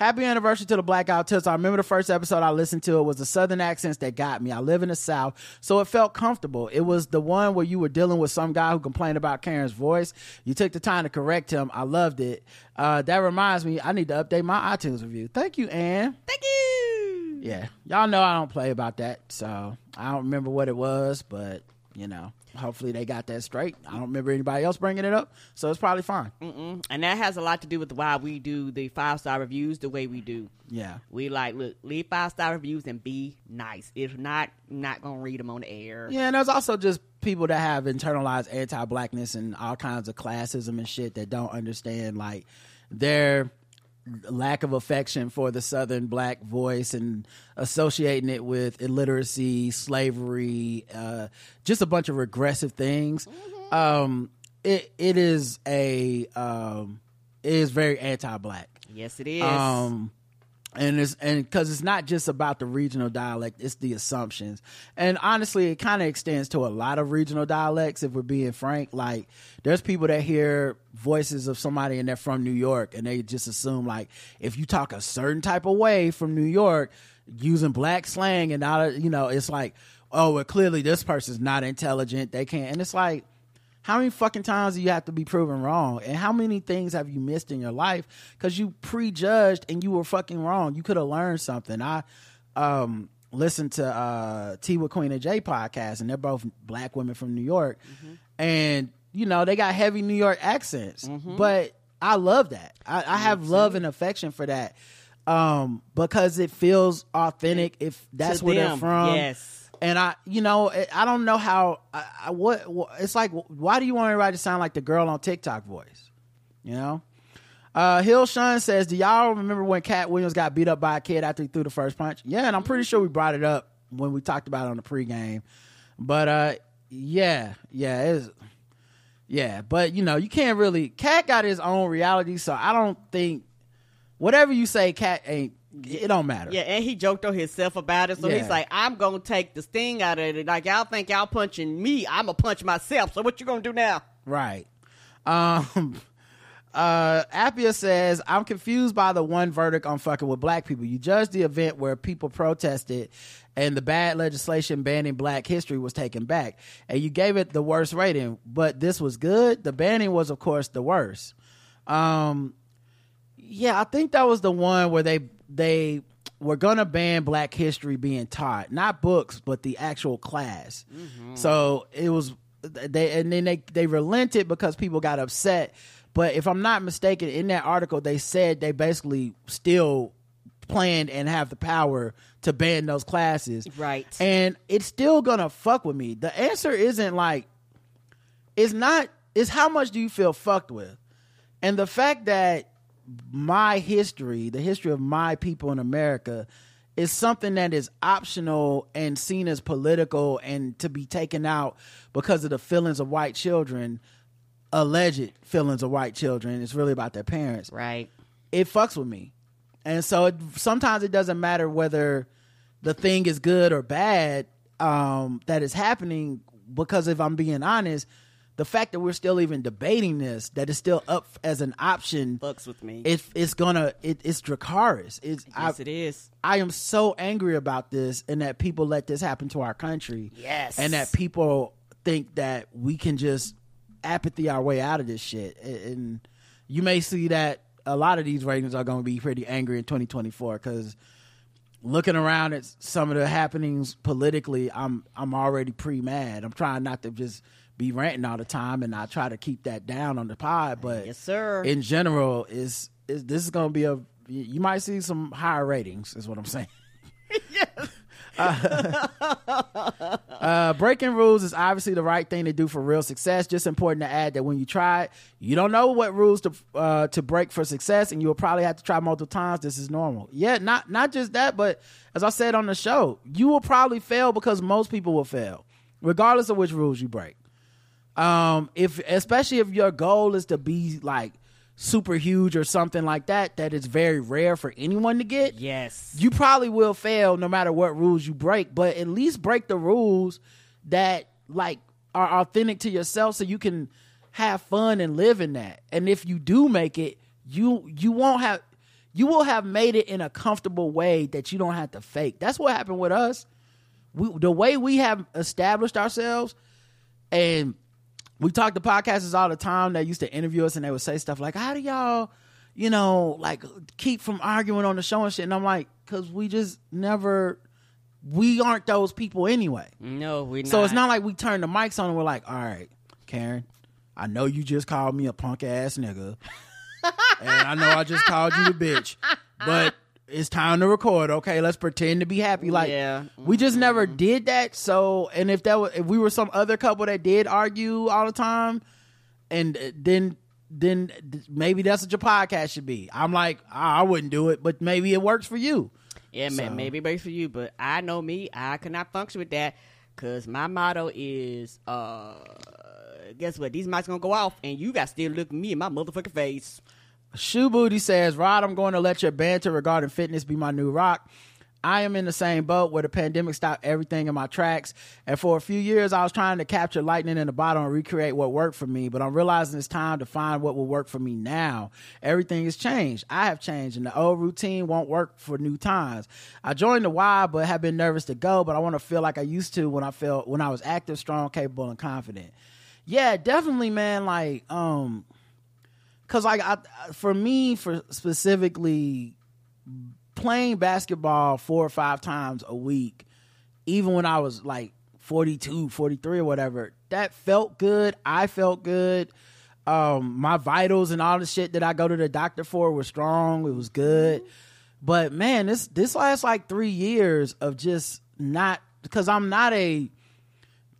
Happy anniversary to the Black Guy Who Tips. I remember the first episode I listened to. It was the Southern accents that got me. I live in the South, so it felt comfortable. It was the one where you were dealing with some guy who complained about Karen's voice. You took the time to correct him. I loved it. Uh, that reminds me, I need to update my iTunes review. Thank you, Ann. Thank you. Yeah, y'all know I don't play about that, so I don't remember what it was, but you know, hopefully they got that straight. I don't remember anybody else bringing it up, so it's probably fine. And that has a lot to do with why we do the five star reviews the way we do. Yeah. We like look leave five star reviews and be nice. If not, not gonna read them on the air. Yeah, and there's also just people that have internalized anti-blackness and all kinds of classism and shit that don't understand like their lack of affection for the southern black voice and associating it with illiteracy, slavery, uh, just a bunch of regressive things. Um, it it is a um, it is very anti-black. Yes, it is. Um, and it's and because it's not just about the regional dialect, it's the assumptions. And honestly, it kind of extends to a lot of regional dialects. If we're being frank, like there's people that hear voices of somebody and they're from New York, and they just assume like if you talk a certain type of way from New York using black slang and all, you know, it's like, oh, well, clearly this person's not intelligent. They can't, and it's like how many fucking times do you have to be proven wrong? And how many things have you missed in your life because you prejudged and you were fucking wrong? You could have learned something. I um listened to uh Tea with Queen and J podcast, and they're both black women from New York, and you know they got heavy New York accents, but I love that. I, I have love and affection for that. Um, because it feels authentic. If that's To where they're from, yes. And I, you know, I- I don't know how. I, I, what, what it's like? Why do you want everybody to sound like the girl on TikTok voice? You know. Uh, Hill Shun says, "Do y'all remember when Katt Williams got beat up by a kid after he threw the first punch?" Yeah, and I'm pretty sure we brought it up when we talked about it on the pregame. But uh, yeah, yeah, it's yeah. But you know, you can't really. Katt got his own reality, so I don't think whatever you say, Katt ain't. It don't matter. Yeah, and he joked on himself about it. So Yeah. he's like, I'm gonna take the sting out of it. Like y'all think y'all punching me, I'm gonna punch myself. So what you gonna do now? Right. Um uh Appia says, I'm confused by the one verdict on fucking with black people. You judged the event where people protested and the bad legislation banning black history was taken back. And you gave it the worst rating, but this was good. The banning was of course the worst. Um yeah, I think that was the one where they they were gonna ban Black history being taught, not books, but the actual class. Mm-hmm. So it was they, and then they they relented because people got upset. But if I'm not mistaken, in that article they said they basically still planned and have the power to ban those classes. Right. And it's still gonna fuck with me. The answer isn't like it's not it's how much do you feel fucked with? And the fact that my history, the history of my people in America, is something that is optional and seen as political and to be taken out because of the feelings of white children, alleged feelings of white children. It's really about their parents Right. it fucks with me. And so it, sometimes it doesn't matter whether the thing is good or bad um, that is happening because if I'm being honest, the fact that we're still even debating this, that it's still up as an option, Fucks with me. it, it's gonna it, it's Dracarys. It's yes, I, it is. I am so angry about this and that people let this happen to our country. Yes. And that people think that we can just apathy our way out of this shit. And you may see that a lot of these ratings are going to be pretty angry in 2024 because looking around at some of the happenings politically, I'm I'm already pre mad. I'm trying not to just be ranting all the time, and I try to keep that down on the pod. But Yes, sir. in general, is is this is going to be a you might see some higher ratings. Is what I'm saying. Uh, breaking rules is obviously the right thing to do for real success. Just important to add that when you try it, you don't know what rules to uh, to break for success, and you'll probably have to try multiple times. This is normal. Yeah, not not just that, but as I said on the show, you will probably fail because most people will fail, regardless of which rules you break. Um, if especially if your goal is to be like super huge or something like that, that is very rare for anyone to get yes. you probably will fail no matter what rules you break, but at least break the rules that like are authentic to yourself so you can have fun and live in that. And if you do make it, you you won't have you will have made it in a comfortable way that you don't have to fake. That's what happened with us. We, the way we have established ourselves and we talk to podcasters all the time that used to interview us and they would say stuff like, How do y'all, you know, like keep from arguing on the show and shit? And I'm like, Because we just never, we aren't those people anyway. No, we. So it's not like we turn the mics on and we're like, All right, Karen, I know you just called me a punk ass nigga. and I know I just called you the bitch, but it's time to record. Okay, let's pretend to be happy. Like, Yeah. we just never did that. So, and if that was, if we were some other couple that did argue all the time, and then then maybe that's what your podcast should be. I'm like, "Ah, I wouldn't do it, but maybe it works for you. Yeah, So- ma- maybe it works for you, but I know me, I cannot function with that because my motto is, uh, guess what? These mics gonna go off, and you got still look me in my motherfucking face. Shoe Booty says, Rod, I'm going to let your banter regarding fitness be my new rock. I am in the same boat where the pandemic stopped everything in my tracks. And for a few years, I was trying to capture lightning in the bottle and recreate what worked for me. But I'm realizing it's time to find what will work for me now. Everything has changed. I have changed, and the old routine won't work for new times. I joined the Y, but have been nervous to go. But I want to feel like I used to when I felt when I was active, strong, capable, and confident. Yeah, definitely, man. Like, um, because like I, for me for specifically playing basketball four or five times a week even when i was like 42 43 or whatever that felt good. I felt good. Um my vitals and all the shit that i go to the doctor for were strong. It was good. But man this this last like three years of just not because i'm not a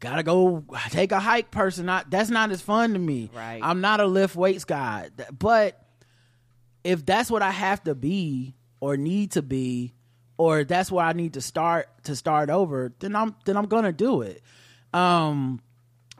gotta go take a hike person not that's not as fun to me Right. i'm not a lift weights guy but if that's what I have to be or need to be, or that's where I need to start to start over, then I'm then I'm gonna do it. Um,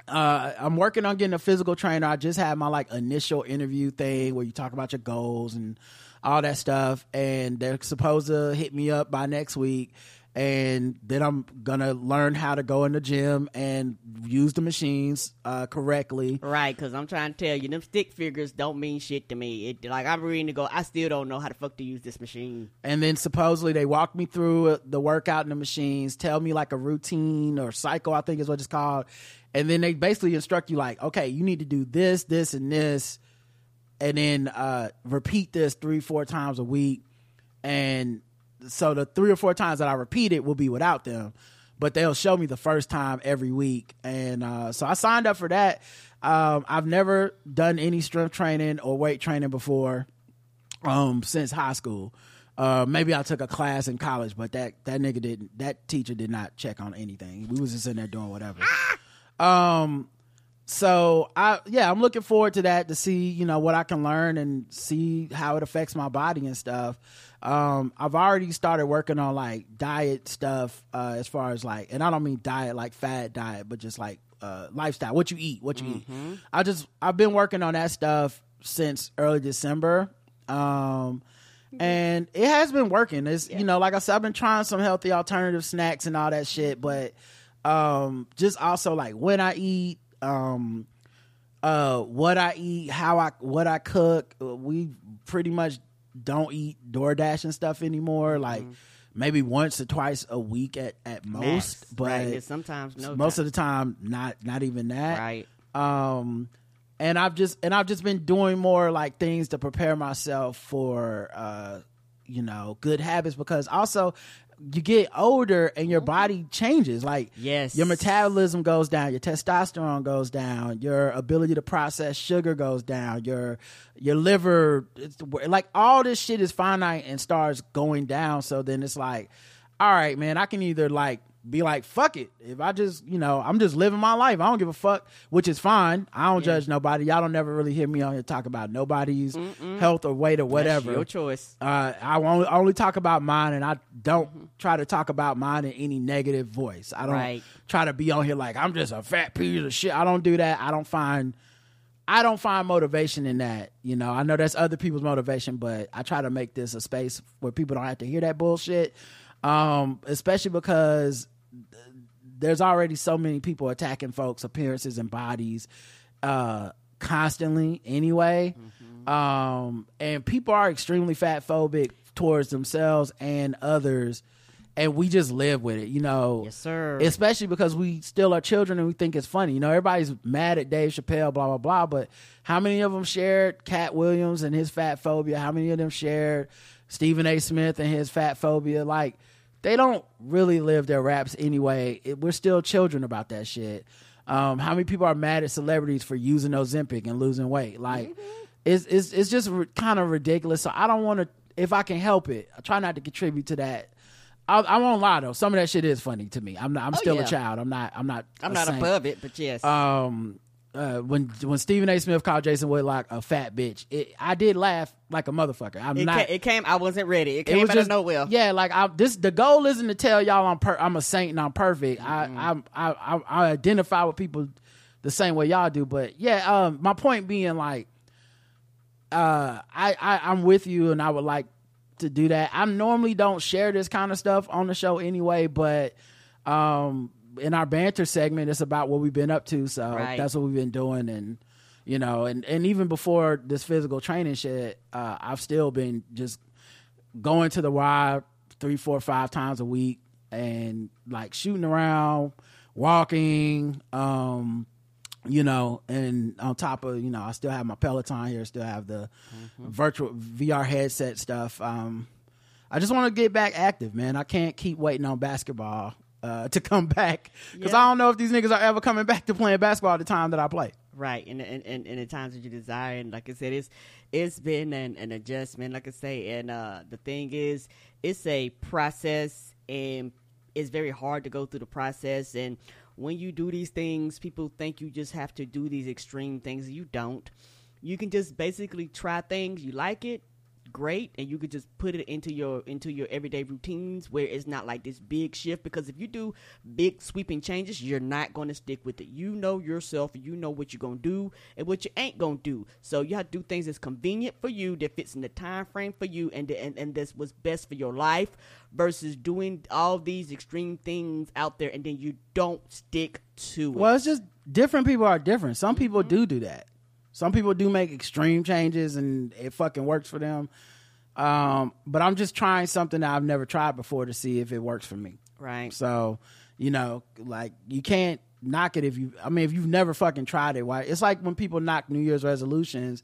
uh, I'm working on getting a physical trainer. I just had my like initial interview thing where you talk about your goals and all that stuff, and they're supposed to hit me up by next week. And then I'm gonna learn how to go in the gym and use the machines uh, correctly. Right, because I'm trying to tell you, them stick figures don't mean shit to me. It like I'm reading to go. I still don't know how the fuck to use this machine. and then supposedly they walk me through uh, the workout in the machines, tell me like a routine or cycle, I think is what it's called, and then they basically instruct you like, okay, you need to do this, this, and this, and then uh, repeat this three, four times a week, and so the three or four times that I repeat it will be without them, but they'll show me the first time every week, and uh, so I signed up for that. Um, I've never done any strength training or weight training before um since high school. Uh, maybe I took a class in college, but that that nigga didn't. That teacher did not check on anything. We was just in there doing whatever. Um, so I yeah, I'm looking forward to that to see you know what I can learn and see how it affects my body and stuff. Um, I've already started working on like diet stuff uh, as far as like, and I don't mean diet like fat diet, but just like uh, lifestyle, what you eat, what you eat. I just I've been working on that stuff since early December. Um, and it has been working. It's you know, like I said, I've been trying some healthy alternative snacks and all that shit, but um, just also like when I eat, um, uh, what I eat, how I what I cook. Uh, We pretty much don't eat DoorDash and stuff anymore. Like maybe once or twice a week at at most, Max, but right, sometimes no most time. of the time not not even that Right. um and i've just and i've just been doing more like things to prepare myself for uh you know good habits because also you get older and your mm-hmm. body changes. Like Yes. your metabolism goes down your testosterone goes down your ability to process sugar goes down your your liver it's, like all this shit is finite and starts going down. So then it's like all right man i can either like be like fuck it if i just you know i'm just living my life i don't give a fuck which is fine i don't judge nobody y'all don't never really hear me on here talk about nobody's health or weight or That's whatever your choice. uh, I only, I only talk about mine, and I don't Mm-hmm. try to talk about mine in any negative voice. I don't Right. try to be on here like I'm just a fat piece of shit. I don't do that. I don't find I don't find motivation in that. You know, I know that's other people's motivation, but I try to make this a space where people don't have to hear that bullshit. Um, especially because there's already so many people attacking folks' appearances and bodies uh, constantly anyway. Um, and people are extremely fat phobic towards themselves and others. And we just live with it, you know. Yes, sir. Especially because we still are children and we think it's funny. You know, everybody's mad at Dave Chappelle, blah, blah, blah. But how many of them shared Katt Williams and his fat phobia? How many of them shared Stephen A. Smith and his fat phobia? Like, they don't really live their raps anyway. It, we're still children about that shit. Um, how many people are mad at celebrities for using Ozempic and losing weight? Like, it's it's it's just re- kind of ridiculous. So I don't want to. If I can help it, I try not to contribute to that. I, I won't lie though. Some of that shit is funny to me. I'm not. I'm still yeah. a child. I'm not. I'm not. I'm not saint. above it, but yes. Um, uh, when when Stephen A. Smith called Jason Whitlock a fat bitch, it, I did laugh like a motherfucker. I'm it, not. ca- it came. I wasn't ready. It it came was out just of nowhere. Yeah, like I this the goal isn't to tell y'all I'm per, I'm a saint and I'm perfect. Mm-hmm. I, I I I I identify with people the same way y'all do, but yeah, um, my point being like, uh, I, I I'm with you and I would like to do that. I normally don't share this kind of stuff on the show anyway, but um, in our banter segment, it's about what we've been up to, so Right. that's what we've been doing and. You know, and, and even before this physical training shit, uh, I've still been just going to the Y three, four, five times a week and like shooting around, walking, um, you know, and on top of, you know, I still have my Peloton here, still have the virtual VR headset stuff. Um, I just want to get back active, man. I can't keep waiting on basketball uh, to come back because I don't know if these niggas are ever coming back to playing basketball at the time that I play. Right, and and, and and the times that you desire, and like I said, it's it's been an, an adjustment, like I say, and uh, the thing is, it's a process, and it's very hard to go through the process. And when you do these things, people think you just have to do these extreme things. You don't. You can just basically try things. You like it, great and you could just put it into your into your everyday routines where it's not like this big shift because if you do big sweeping changes you're not going to stick with it you know yourself you know what you're going to do and what you ain't going to do so you have to do things that's convenient for you that fits in the time frame for you and and, and that's what's best for your life versus doing all these extreme things out there and then you don't stick to it Well, it's just different people are different. Some people mm-hmm. do do that. Some people do make extreme changes and it fucking works for them. Um, but I'm just trying something that I've never tried before to see if it works for me. right So, you know, like you can't knock it if you. I mean, if you've never fucking tried it, why? It's like when people knock New Year's resolutions,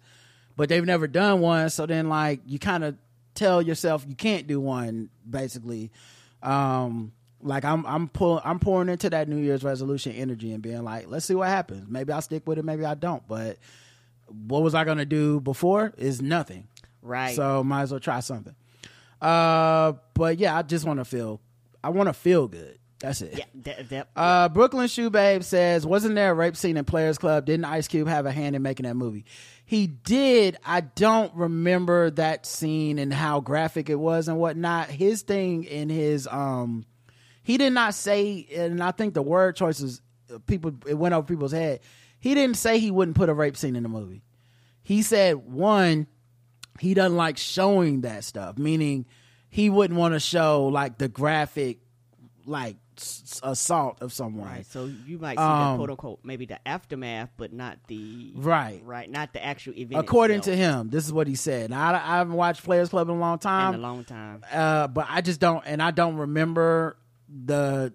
but they've never done one. So then, like, you kind of tell yourself you can't do one. Basically, um, like I'm, I'm pulling, I'm pouring into that New Year's resolution energy and being like, let's see what happens. Maybe I'll stick with it. Maybe I don't. But what was I gonna do before? Is nothing. right So might as well try something. Uh, but yeah, I just want to feel. I want to feel good. That's it. yeah that, that, Uh, Brooklyn Shoe Babe says, wasn't there a rape scene in Players Club? Didn't Ice Cube have a hand in making that movie? He did. I don't remember that scene and how graphic it was and whatnot. His thing in his um, he did not say, and I think the word choices people it went over people's head. He didn't say he wouldn't put a rape scene in the movie. He said one, he doesn't like showing that stuff, meaning he wouldn't want to show like the graphic, like s- assault of someone. Right, so you might see Um, the quote unquote maybe the aftermath, but not the Right. right, not the actual event. According to him, this is what he said. Now, I, I haven't watched Players Club in a long in time, a long time. uh, but I just don't, and I don't remember the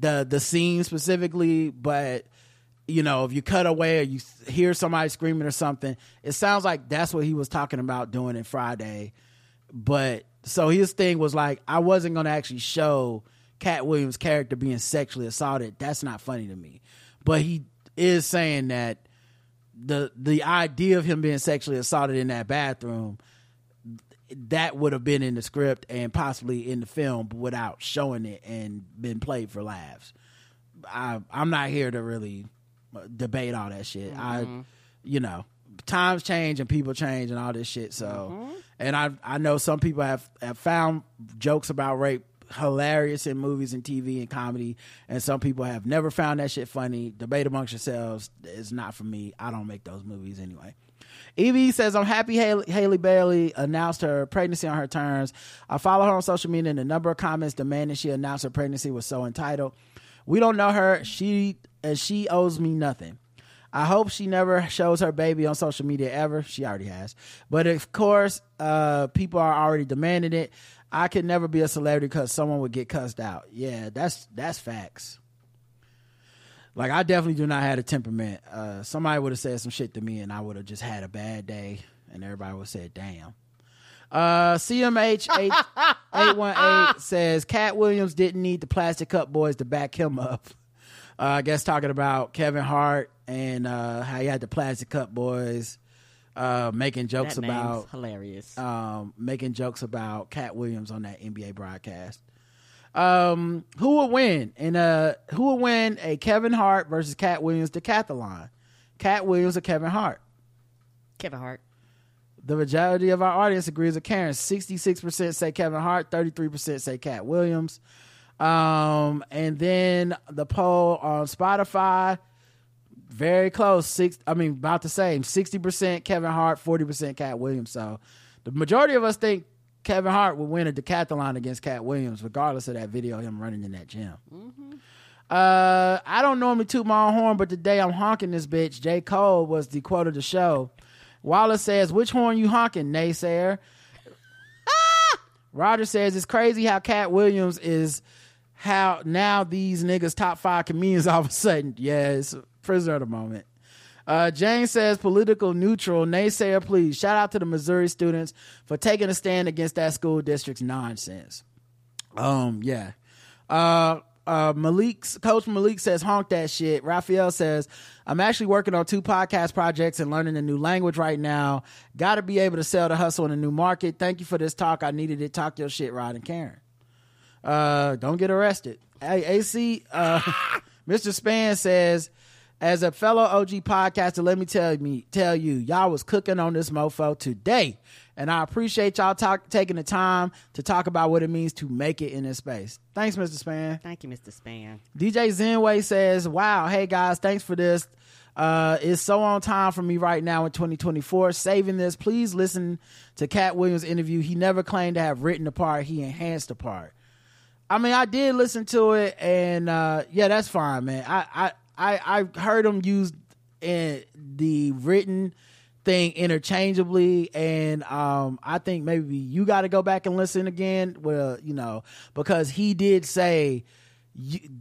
the the scene specifically. But you know, if you cut away or you hear somebody screaming or something, it sounds like that's what he was talking about doing in Friday. But so his thing was like, I wasn't going to actually show Katt Williams' character being sexually assaulted. That's not funny to me. But he is saying that the the idea of him being sexually assaulted in that bathroom that would have been in the script and possibly in the film without showing it and been played for laughs. I I'm not here to really debate all that shit. I mm-hmm. you know, times change and people change and all this shit so mm-hmm. and I I know some people have have found jokes about rape hilarious in movies and TV and comedy and some people have never found that shit funny. Debate amongst yourselves is not for me. I don't make those movies anyway. Evie says, I'm happy Halle, Halle Bailey announced her pregnancy on her terms. I follow her on social media and the number of comments demanding she announce her pregnancy was so entitled. We don't know her. She and she owes me nothing. I hope she never shows her baby on social media ever. She already has. But of course, uh, people are already demanding it. I could never be a celebrity because someone would get cussed out. Yeah, that's that's facts. Like I definitely do not have a temperament. Uh, somebody would have said some shit to me, and I would have just had a bad day, and everybody would have said, "Damn." Uh, CMH eight one eight says Katt Williams didn't need the plastic cup boys to back him up. Uh, I guess talking about Kevin Hart and uh, how he had the plastic cup boys uh, making jokes That about hilarious. um, making jokes about Katt Williams on that NBA broadcast. Um, who would win? And uh, who would win a Kevin Hart versus Katt Williams decathlon? Katt Williams or Kevin Hart? Kevin Hart. The majority of our audience agrees with Karen. Sixty-six percent say Kevin Hart. Thirty-three percent say Katt Williams. Um, and then the poll on Spotify, very close. Six, I mean, about the same. Sixty percent Kevin Hart, forty percent Katt Williams. So the majority of us think Kevin Hart would win a decathlon against Katt Williams, regardless of that video of him running in that gym. Uh, I don't normally toot my own horn, but today I'm honking this bitch. J. Cole was the quote of the show. Wallace says, "Which horn you honking, naysayer?" Roger says it's crazy how Katt Williams is how now these niggas top five comedians all of a sudden. Yeah, it's a prisoner of the moment. Uh, Jane says political neutral naysayer, please. Shout out to the Missouri students for taking a stand against that school district's nonsense. Um, yeah. Uh, uh, Malik's coach Malik says honk that shit. Raphael says I'm actually working on two podcast projects and learning a new language right now. Got to be able to sell the hustle in a new market. Thank you for this talk. I needed it. Talk your shit, Rod and Karen. Uh, don't get arrested. Hey, AC, uh, Mr. Span says As a fellow OG podcaster, let me tell me tell you, y'all was cooking on this mofo today, and I appreciate y'all talk, taking the time to talk about what it means to make it in this space. Thanks, Mr. Span. Thank you, Mr. Span. DJ Zenway says, "Wow, hey guys, thanks for this. Uh, it's so on time for me right now in 2024. Saving this, please listen to Katt Williams' interview. He never claimed to have written the part; he enhanced the part. I mean, I did listen to it, and uh, yeah, that's fine, man. I I I, I heard him use in the written thing interchangeably and um i think maybe you got to go back and listen again. Well you know because he did say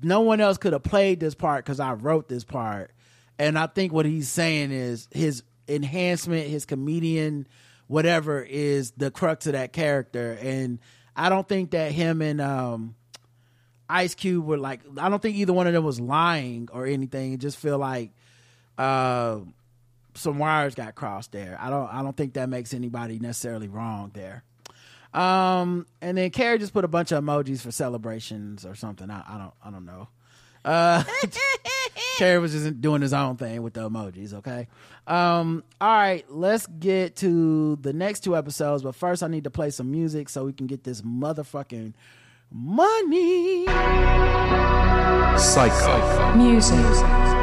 no one else could have played this part because i wrote this part. And i think what he's saying is his enhancement his comedian whatever is the crux of that character. And i don't think that him and um Ice Cube were like I don't think either one of them was lying or anything. It just feel like uh some wires got crossed there. I don't I don't think that makes anybody necessarily wrong there. Um and then Carrie just put a bunch of emojis for celebrations or something. I, I don't I don't know. Uh Carrie was just doing his own thing with the emojis, okay? Um all right, let's get to the next two episodes, but first I need to play some music so we can get this motherfucking money. Psycho. Music.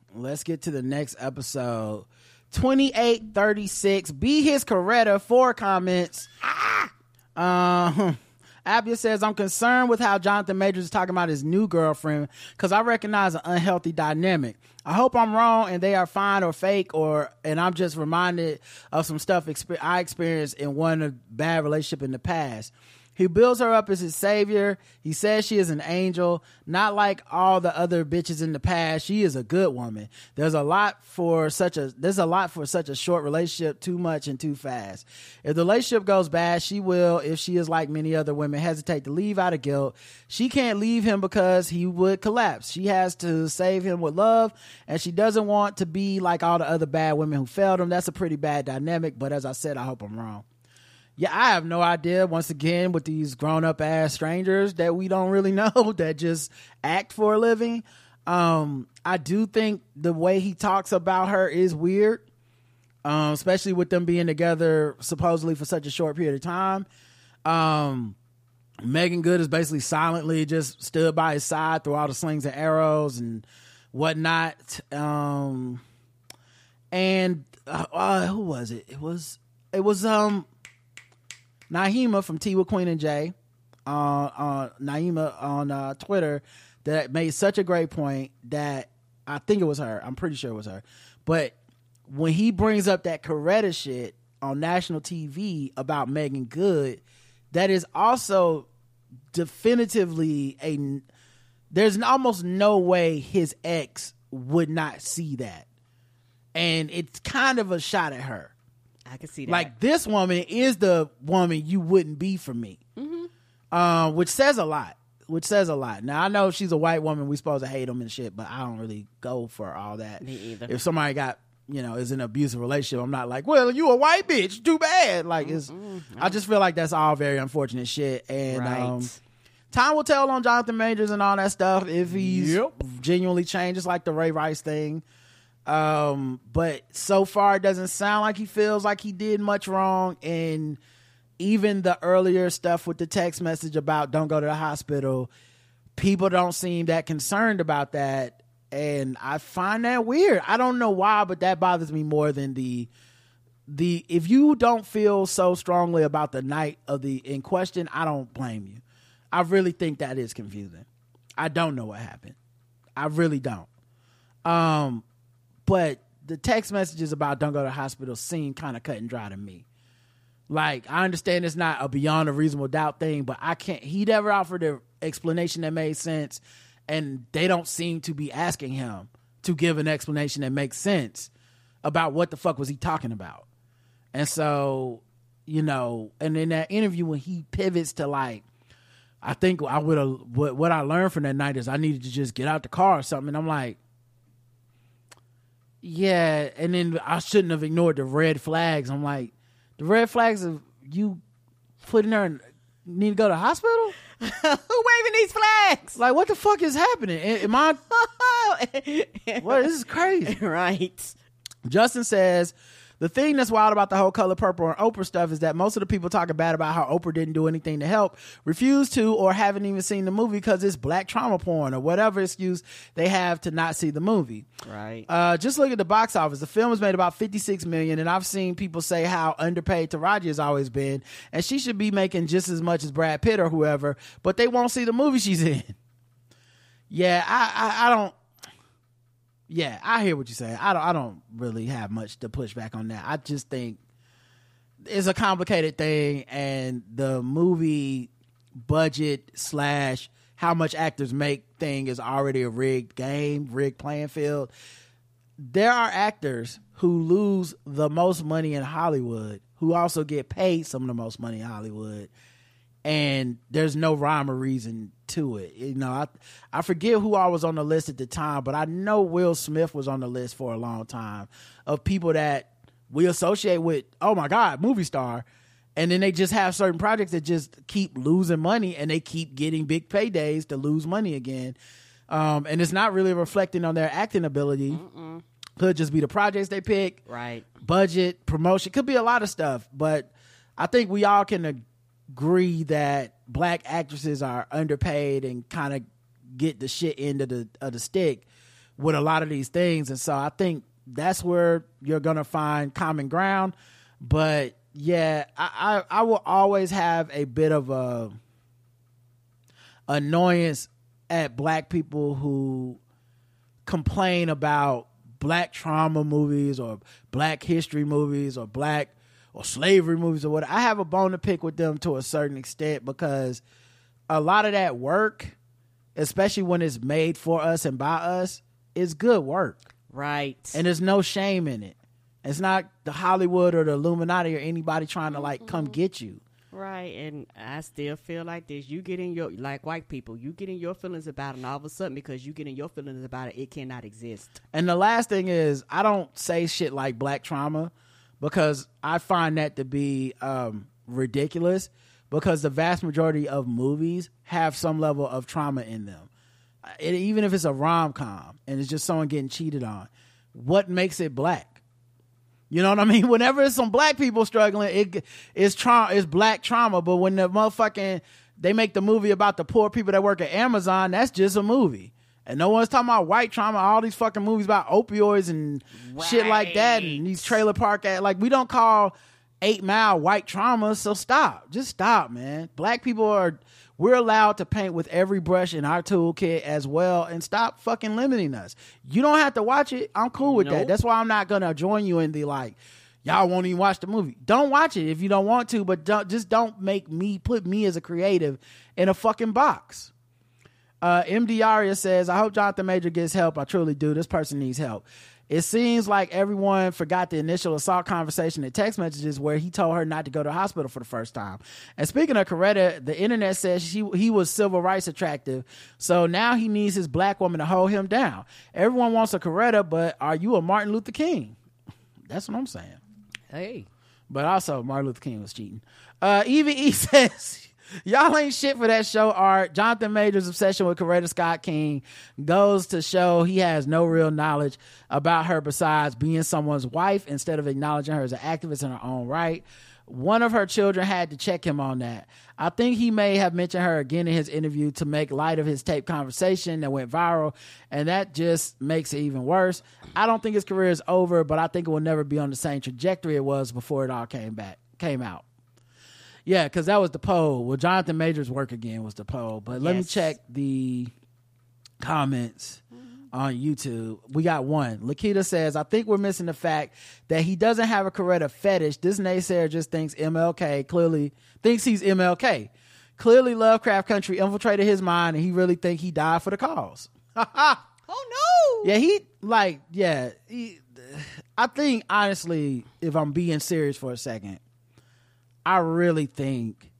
let's get to the next episode. 2836. Be his Coretta. Four comments. Ah! Um, Abia says, I'm concerned with how Jonathan Majors is talking about his new girlfriend because I recognize an unhealthy dynamic. I hope I'm wrong and they are fine or fake, or and I'm just reminded of some stuff I experienced in one bad relationship in the past. He builds her up as his savior. He says she is an angel, not like all the other bitches in the past. She is a good woman. There's a lot for such a there's a lot for such a short relationship, too much and too fast. If the relationship goes bad, she will, if she is like many other women, hesitate to leave out of guilt. She can't leave him because he would collapse. She has to save him with love, and she doesn't want to be like all the other bad women who failed him. That's a pretty bad dynamic, but as I said, I hope I'm wrong yeah, I have no idea. Once again, with these grown up ass strangers that we don't really know that just act for a living. Um, I do think the way he talks about her is weird, um, especially with them being together supposedly for such a short period of time. Um, Meagan Good is basically silently just stood by his side through all the slings and arrows and whatnot. Um, and uh, uh, who was it? It was it was um Naima from Tea with Queen and Jay, uh, uh, Naima on uh, Twitter, that made such a great point that I think it was her. I'm pretty sure it was her. But when he brings up that Coretta shit on national TV about Meagan Good, that is also definitively a. There's almost no way his ex would not see that, and it's kind of a shot at her. I can see that. Like this woman is the woman you wouldn't be for me, Mm-hmm. uh, which says a lot. Which says a lot. Now I know she's a white woman. We supposed to hate them and shit, but I don't really go for all that. Me either. If somebody got you know is in an abusive relationship, I'm not like, well, you a white bitch, too bad. Like it's. I just feel like that's all very unfortunate shit, and Right. um, time will tell on Jonathan Majors and all that stuff if he's genuinely changed. It's like the Ray Rice thing. Um, but so far it doesn't sound like he feels like he did much wrong. And even the earlier stuff with the text message about don't go to the hospital, people don't seem that concerned about that. and I find that weird. I don't know why, but that bothers me more than the the if you don't feel so strongly about the night of the in question, I don't blame you. I really think that is confusing. I don't know what happened. I really don't. Um, but the text messages about don't go to hospital seem kind of cut and dry to me. Like I understand it's not a beyond a reasonable doubt thing, but I can't. He never offered an explanation that made sense, and they don't seem to be asking him to give an explanation that makes sense about what the fuck was he talking about. And so, you know, and in that interview when he pivots to like, I think I would have what what I learned from that night is I needed to just get out the car or something. And I'm like, yeah, and then I shouldn't have ignored the red flags. I'm like, the red flags of you putting her in, need to go to the hospital. Who waving these flags? Like, what the fuck is happening? Am I? what? This is crazy. right. Justin says the thing that's wild about the whole color purple and Oprah stuff is that most of the people talking bad about how Oprah didn't do anything to help refuse to or haven't even seen the movie because it's black trauma porn or whatever excuse they have to not see the movie. Right. Uh, just look at the box office. The film has made about 56 million and I've seen people say how underpaid Taraji has always been and she should be making just as much as Brad Pitt or whoever, but they won't see the movie she's in. Yeah, I, I, I don't yeah, I hear what you're saying. I don't I don't really have much to push back on that. I just think it's a complicated thing and the movie budget slash how much actors make thing is already a rigged game, rigged playing field. There are actors who lose the most money in Hollywood who also get paid some of the most money in Hollywood and there's no rhyme or reason to it. You know, I I forget who I was on the list at the time, but I know Will Smith was on the list for a long time of people that we associate with. Oh my God, movie star, and then they just have certain projects that just keep losing money, and they keep getting big paydays to lose money again. Um, and it's not really reflecting on their acting ability. Could just be the projects they pick, Right. budget, promotion. Could be a lot of stuff, but I think we all can agree that black actresses are underpaid and kind of get the shit of the of the stick with a lot of these things. And so I think that's where you're gonna find common ground. But yeah, I, I, I will always have a bit of a annoyance at black people who complain about black trauma movies or black history movies or black or slavery movies or what. I have a bone to pick with them to a certain extent because a lot of that work, especially when it's made for us and by us, is good work. Right. And there's no shame in it. It's not the Hollywood or the Illuminati or anybody trying to like come mm-hmm. get you. Right, and I still feel like this. You get in your like white people, you get in your feelings about it, and all of a sudden, because you get in your feelings about it, it cannot exist. And the last thing is, I don't say shit like black trauma because I find that to be um, ridiculous because the vast majority of movies have some level of trauma in them. It, even if it's a rom com and it's just someone getting cheated on, what makes it black? You know what I mean? Whenever it's some black people struggling, it it's trauma, it's black trauma. But when the motherfucking they make the movie about the poor people that work at Amazon, that's just a movie. And no one's talking about white trauma. All these fucking movies about opioids and shit like that, and these trailer park at like we don't call Eight Mile white trauma. So stop, just stop, man. Black people are we're allowed to paint with every brush in our toolkit as well, and stop fucking limiting us. You don't have to watch it. I'm cool with that. That's why I'm not gonna join you in the like. Y'all won't even watch the movie. Don't watch it if you don't want to, but don't, just don't make me put me as a creative in a fucking box. Uh, MD Aria says, I hope Jonathan Major gets help. I truly do. This person needs help. It seems like everyone forgot the initial assault conversation in text messages where he told her not to go to the hospital for the first time. And speaking of Coretta, the internet says she, he was civil rights attractive. So now he needs his black woman to hold him down. Everyone wants a Coretta, but are you a Martin Luther King? That's what I'm saying. Hey, But also, Martin Luther King was cheating. Uh, Evie E says, Y'all ain't shit for that show art. Jonathan Major's obsession with Coretta Scott King goes to show he has no real knowledge about her besides being someone's wife instead of acknowledging her as an activist in her own right. One of her children had to check him on that. I think he may have mentioned her again in his interview to make light of his tape conversation that went viral, and that just makes it even worse. I don't think his career is over, but I think it will never be on the same trajectory it was before it all came back came out. Yeah, because that was the poll. Well, Jonathan Majors work again? Was the poll, but let me check the comments on YouTube. We got one. Lakita says, I think we're missing the fact that he doesn't have a Coretta fetish. This naysayer just thinks MLK clearly thinks he's MLK. Clearly Lovecraft Country infiltrated his mind and he really think he died for the cause. Oh no! Yeah, he like yeah. He, I think honestly, if I'm being serious for a second, I really think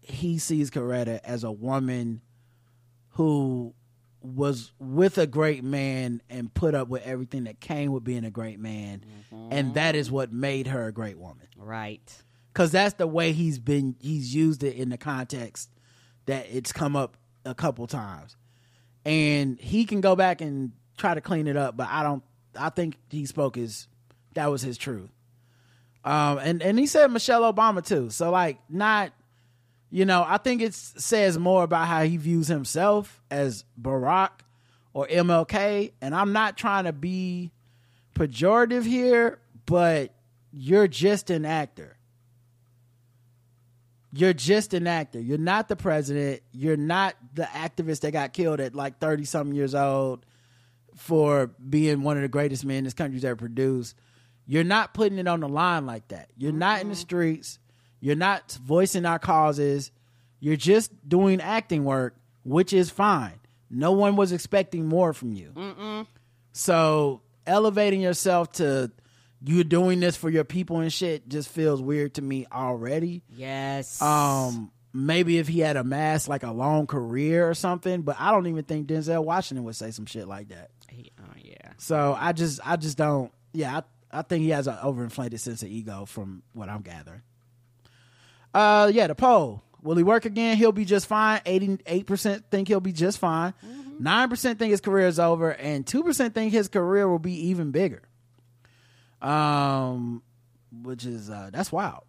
he sees Coretta as a woman who was with a great man and put up with everything that came with being a great man, and that is what made her a great woman. Right. Because that's the way he's been. He's used it in the context that it's come up a couple times and he can go back and try to clean it up but i don't i think he spoke his that was his truth um and and he said michelle obama too so like not you know i think it says more about how he views himself as barack or mlk and i'm not trying to be pejorative here but you're just an actor you're just an actor. You're not the president. You're not the activist that got killed at like 30 something years old for being one of the greatest men this country's ever produced. You're not putting it on the line like that. You're not in the streets. You're not voicing our causes. You're just doing acting work, which is fine. No one was expecting more from you. So elevating yourself to you're doing this for your people and shit just feels weird to me already. Yes. Um, maybe if he had amassed like a long career or something, but I don't even think Denzel Washington would say some shit like that. He- oh yeah. So I just, I just don't. Yeah, I, I think he has an overinflated sense of ego from what I'm gathering. Uh, yeah, the poll. Will he work again? He'll be just fine. Eighty-eight percent think he'll be just fine. 9 percent think his career is over, and two percent think his career will be even bigger. Um, which is uh, that's wild.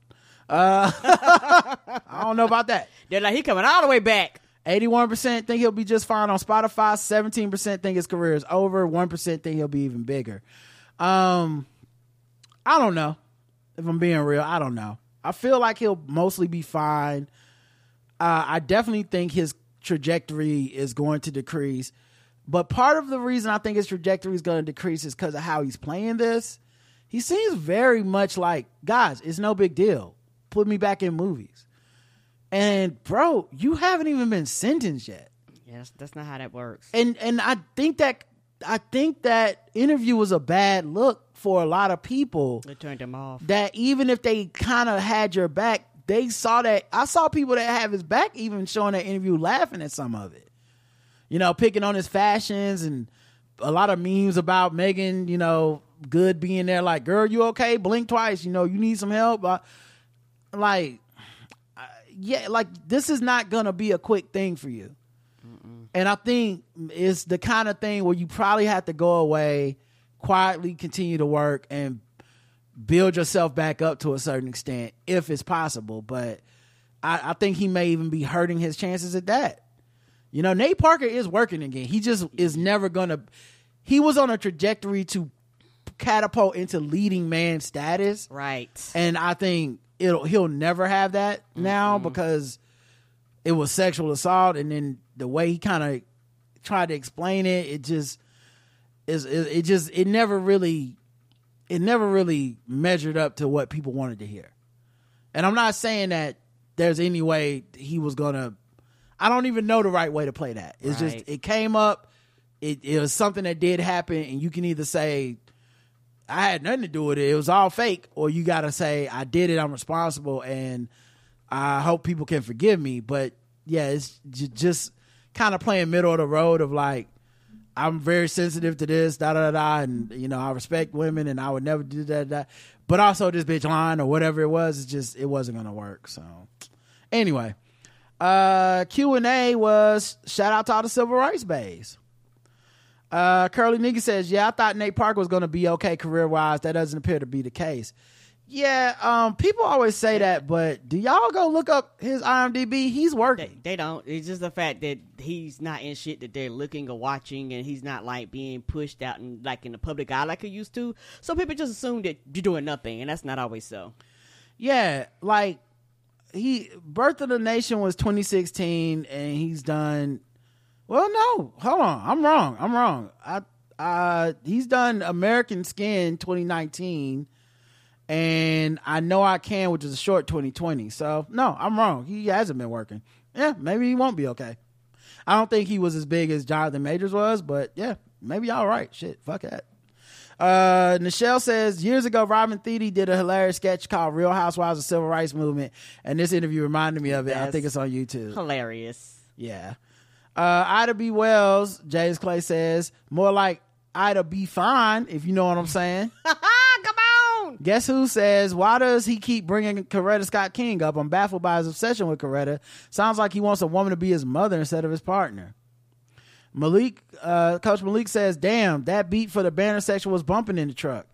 Uh, I don't know about that. They're like he coming all the way back. 81% think he'll be just fine on Spotify. 17% think his career is over. 1% think he'll be even bigger. Um, I don't know. If I'm being real, I don't know. I feel like he'll mostly be fine. Uh, I definitely think his trajectory is going to decrease. But part of the reason I think his trajectory is going to decrease is because of how he's playing this. He seems very much like, guys, it's no big deal. Put me back in movies. And bro, you haven't even been sentenced yet. Yes, that's not how that works. And and I think that I think that interview was a bad look for a lot of people. They turned him off. That even if they kind of had your back, they saw that. I saw people that have his back even showing that interview laughing at some of it. You know, picking on his fashions and a lot of memes about Meagan, you know, good being there like, girl, you okay? Blink twice, you know, you need some help. Uh, like, uh, yeah, like this is not gonna be a quick thing for you. And I think it's the kind of thing where you probably have to go away, quietly continue to work and build yourself back up to a certain extent if it's possible. But I, I think he may even be hurting his chances at that. You know, Nate Parker is working again. He just is never gonna. He was on a trajectory to catapult into leading man status, Right. and I think it'll he'll never have that now because it was sexual assault, and then the way he kind of tried to explain it, it just is it, it just it never really it never really measured up to what people wanted to hear. And I'm not saying that there's any way he was gonna. I don't even know the right way to play that. It's Right. just it came up. It, it was something that did happen, and you can either say I had nothing to do with it. It was all fake, or you got to say I did it. I'm responsible, and I hope people can forgive me. But yeah, it's j- just kind of playing middle of the road of like I'm very sensitive to this, da da da, and you know I respect women, and I would never do that, that. But also this bitch line or whatever it was, it's just it wasn't gonna work. So anyway, uh, Q and A was shout out to all the civil rights bays. Uh, Curly Nigga says, "Yeah, I thought Nate Parker was to be okay career wise. That doesn't appear to be the case. Yeah, um, people always say that, but do y'all go look up his IMDb? He's They, working. they don't. It's just the fact that he's not in shit that they're looking or watching, and he's not like being pushed out and like in the public eye like he used to. So people just assume that you're doing nothing, and that's not always so. Yeah, like he Birth of the Nation was 2016 and he's done Well, no. Hold on. I'm wrong. I'm wrong. I uh he's done American Skin 2019 and I know I can which is a short 2020. So, no, I'm wrong. He hasn't been working. Yeah, maybe he won't be okay. I don't think he was as big as Jonathan Majors was, but yeah, maybe y'all right. Shit, fuck that. Uh, Nichelle says years ago, Robin Thede did a hilarious sketch called "Real Housewives of Civil Rights Movement," and this interview reminded me of it. I think it's on YouTube. Hilarious. Yeah. Uh, Ida B. Wells, James Clay says more like Ida B. Fine, if you know what I'm saying. Guess who says, why does he keep bringing Coretta Scott King up? I'm baffled by his obsession with Coretta. Sounds like he wants a woman to be his mother instead of his partner. Malik, uh, Coach Malik says, damn, that beat for the banner section was bumping in the truck.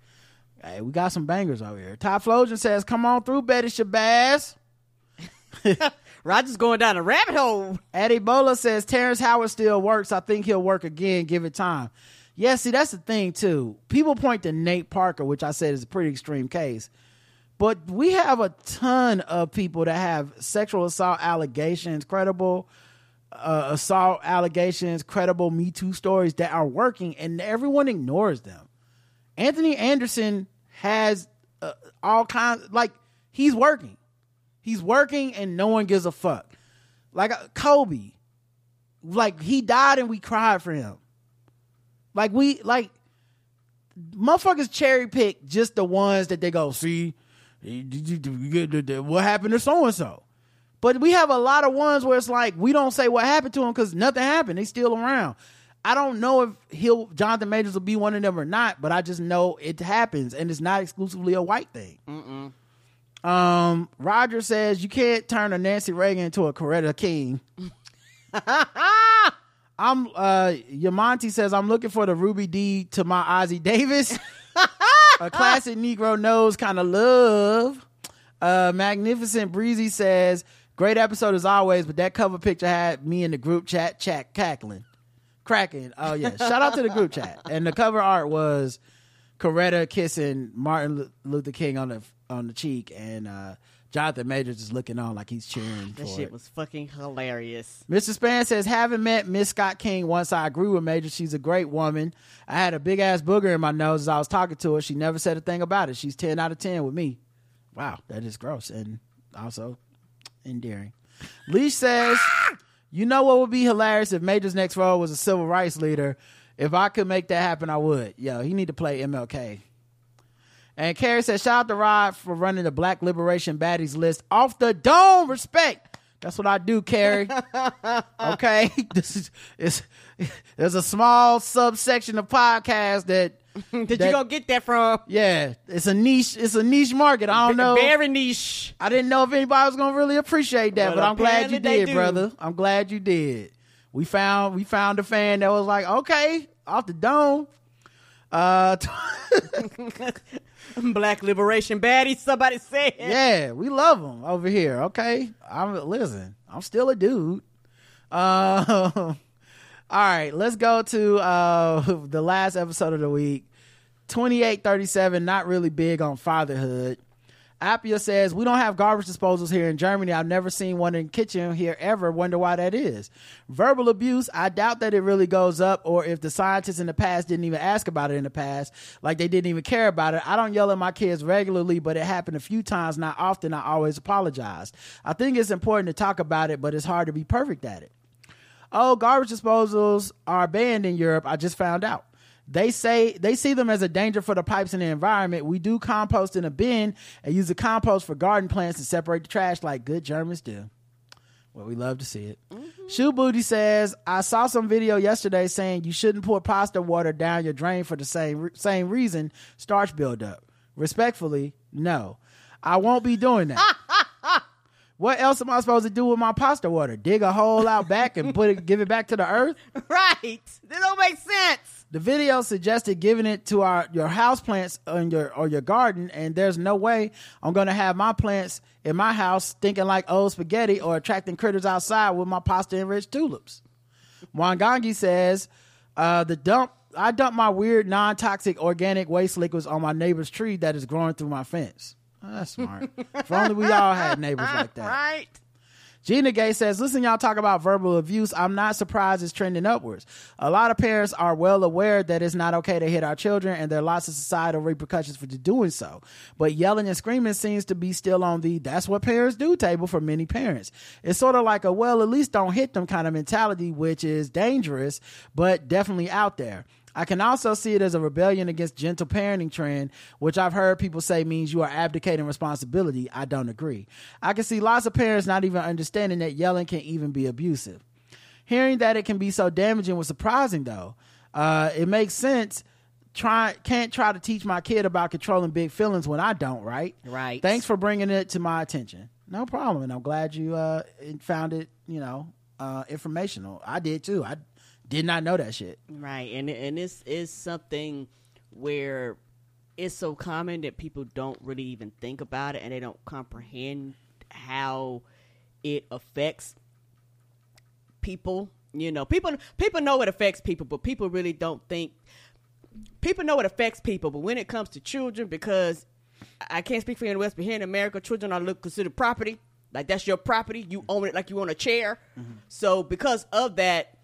Hey, we got some bangers over here. Ty Flojan says, come on through, Betty Shabazz. Roger's going down a rabbit hole. Eddie Bola says Terrence Howard still works. I think he'll work again. Give it time. Yeah, see, that's the thing too. People point to Nate Parker, which I said is a pretty extreme case, but we have a ton of people that have sexual assault allegations, credible uh, assault allegations, credible Me Too stories that are working, and everyone ignores them. Anthony Anderson has uh, all kinds, like he's working. He's working and no one gives a fuck. Like uh, Kobe, like he died and we cried for him. Like we like motherfuckers cherry pick just the ones that they go see. What happened to so and so? But we have a lot of ones where it's like we don't say what happened to him because nothing happened. They still around. I don't know if he'll Jonathan Majors will be one of them or not, but I just know it happens and it's not exclusively a white thing. Um, Roger says you can't turn a Nancy Reagan into a Coretta King. I'm uh Yamonte says I'm looking for the Ruby Dee to my Ossie Davis. a classic Negro knows kind of love. Uh Magnificent Breezy says great episode as always, but that cover picture had me in the group chat chat cackling. Cracking. Oh yeah. Shout out to the group chat. And the cover art was Coretta kissing Martin Lu- Luther King on the on the cheek and uh Jonathan Majors is looking on like he's cheering That shit it. was fucking hilarious. Mr. Span says, haven't met Miss Scott King once. I agree with Major. She's a great woman. I had a big ass booger in my nose as I was talking to her. She never said a thing about it. She's 10 out of 10 with me. Wow, that is gross and also endearing. Leash says, you know what would be hilarious if Major's next role was a civil rights leader? If I could make that happen, I would. Yo, he need to play MLK. And Carrie says, shout out to Rod for running the Black Liberation Baddies list off the dome. Respect. That's what I do, Carrie. okay. This is it's there's a small subsection of podcasts that Did that- you go get that from? yeah, it's a niche, it's a niche market. I don't know. Very niche. I didn't know if anybody was gonna really appreciate that, But but I'm glad you did, do. brother. I'm glad you did. We found we found a fan that was like, okay, off the dome. Uh Black liberation baddie. Somebody said. yeah, we love them over here. Okay, I'm listen. I'm still a dude. Uh, all right, let's go to uh the last episode of the week. 2837, not really big on fatherhood. Appia says, We don't have garbage disposals here in Germany. I've never seen one in the kitchen here ever. Wonder why that is. Verbal abuse, I doubt that it really goes up, or if the scientists in the past didn't even ask about it in the past, like they didn't even care about it. I don't yell at my kids regularly, but it happened a few times, not often. I always apologize. I think it's important to talk about it, but it's hard to be perfect at it. Oh, garbage disposals are banned in Europe. I just found out. They say they see them as a danger for the pipes and the environment. We do compost in a bin and use the compost for garden plants to separate the trash like good Germans do. Well, we love to see it. Mm-hmm. Shoe Booty says, I saw some video yesterday saying you shouldn't pour pasta water down your drain for the same same reason, starch buildup. Respectfully, no. I won't be doing that. what else am I supposed to do with my pasta water? Dig a hole out back and put it give it back to the earth? Right. That don't make sense. The video suggested giving it to our your house plants your or your garden, and there's no way I'm gonna have my plants in my house stinking like old spaghetti or attracting critters outside with my pasta enriched tulips. Wangangi says, uh, the dump I dump my weird non-toxic organic waste liquids on my neighbor's tree that is growing through my fence. Oh, that's smart. if only we all had neighbors like that. Right. Gina Gay says, listen, y'all talk about verbal abuse. I'm not surprised it's trending upwards. A lot of parents are well aware that it's not okay to hit our children and there are lots of societal repercussions for doing so. But yelling and screaming seems to be still on the that's what parents do table for many parents. It's sort of like a, well, at least don't hit them kind of mentality, which is dangerous, but definitely out there. I can also see it as a rebellion against gentle parenting trend, which I've heard people say means you are abdicating responsibility. I don't agree. I can see lots of parents not even understanding that yelling can even be abusive. Hearing that it can be so damaging was surprising though. Uh, it makes sense. Try can't try to teach my kid about controlling big feelings when I don't. Right. Right. Thanks for bringing it to my attention. No problem, and I'm glad you uh, found it. You know, uh, informational. I did too. I did not know that shit. Right, and and this is something where it's so common that people don't really even think about it and they don't comprehend how it affects people. You know, people people know it affects people, but people really don't think. People know it affects people, but when it comes to children, because I can't speak for you in the West, but here in America, children are look considered property. Like that's your property. You own it like you own a chair. Mm-hmm. So because of that,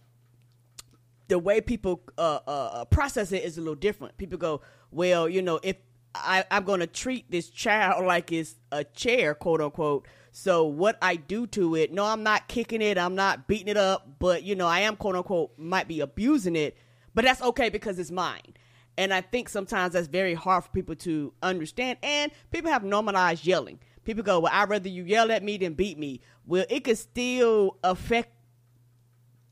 the way people uh, uh, process it is a little different. People go, well, you know, if I, I'm going to treat this child like it's a chair, quote unquote. So what I do to it, no, I'm not kicking it, I'm not beating it up, but you know, I am quote unquote might be abusing it, but that's okay because it's mine. And I think sometimes that's very hard for people to understand. And people have normalized yelling. People go, well, I'd rather you yell at me than beat me. Well, it could still affect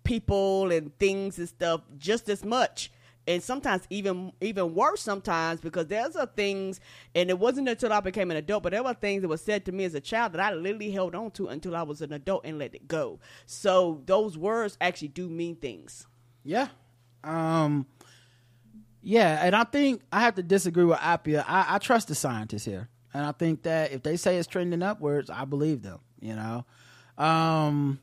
people and things and stuff just as much and sometimes even even worse sometimes because there's a things and it wasn't until I became an adult but there were things that were said to me as a child that I literally held on to until I was an adult and let it go so those words actually do mean things Yeah. Um yeah, and I think I have to disagree with Appia. I, I trust the scientists here. And I think that if they say it's trending upwards, I believe them, you know. Um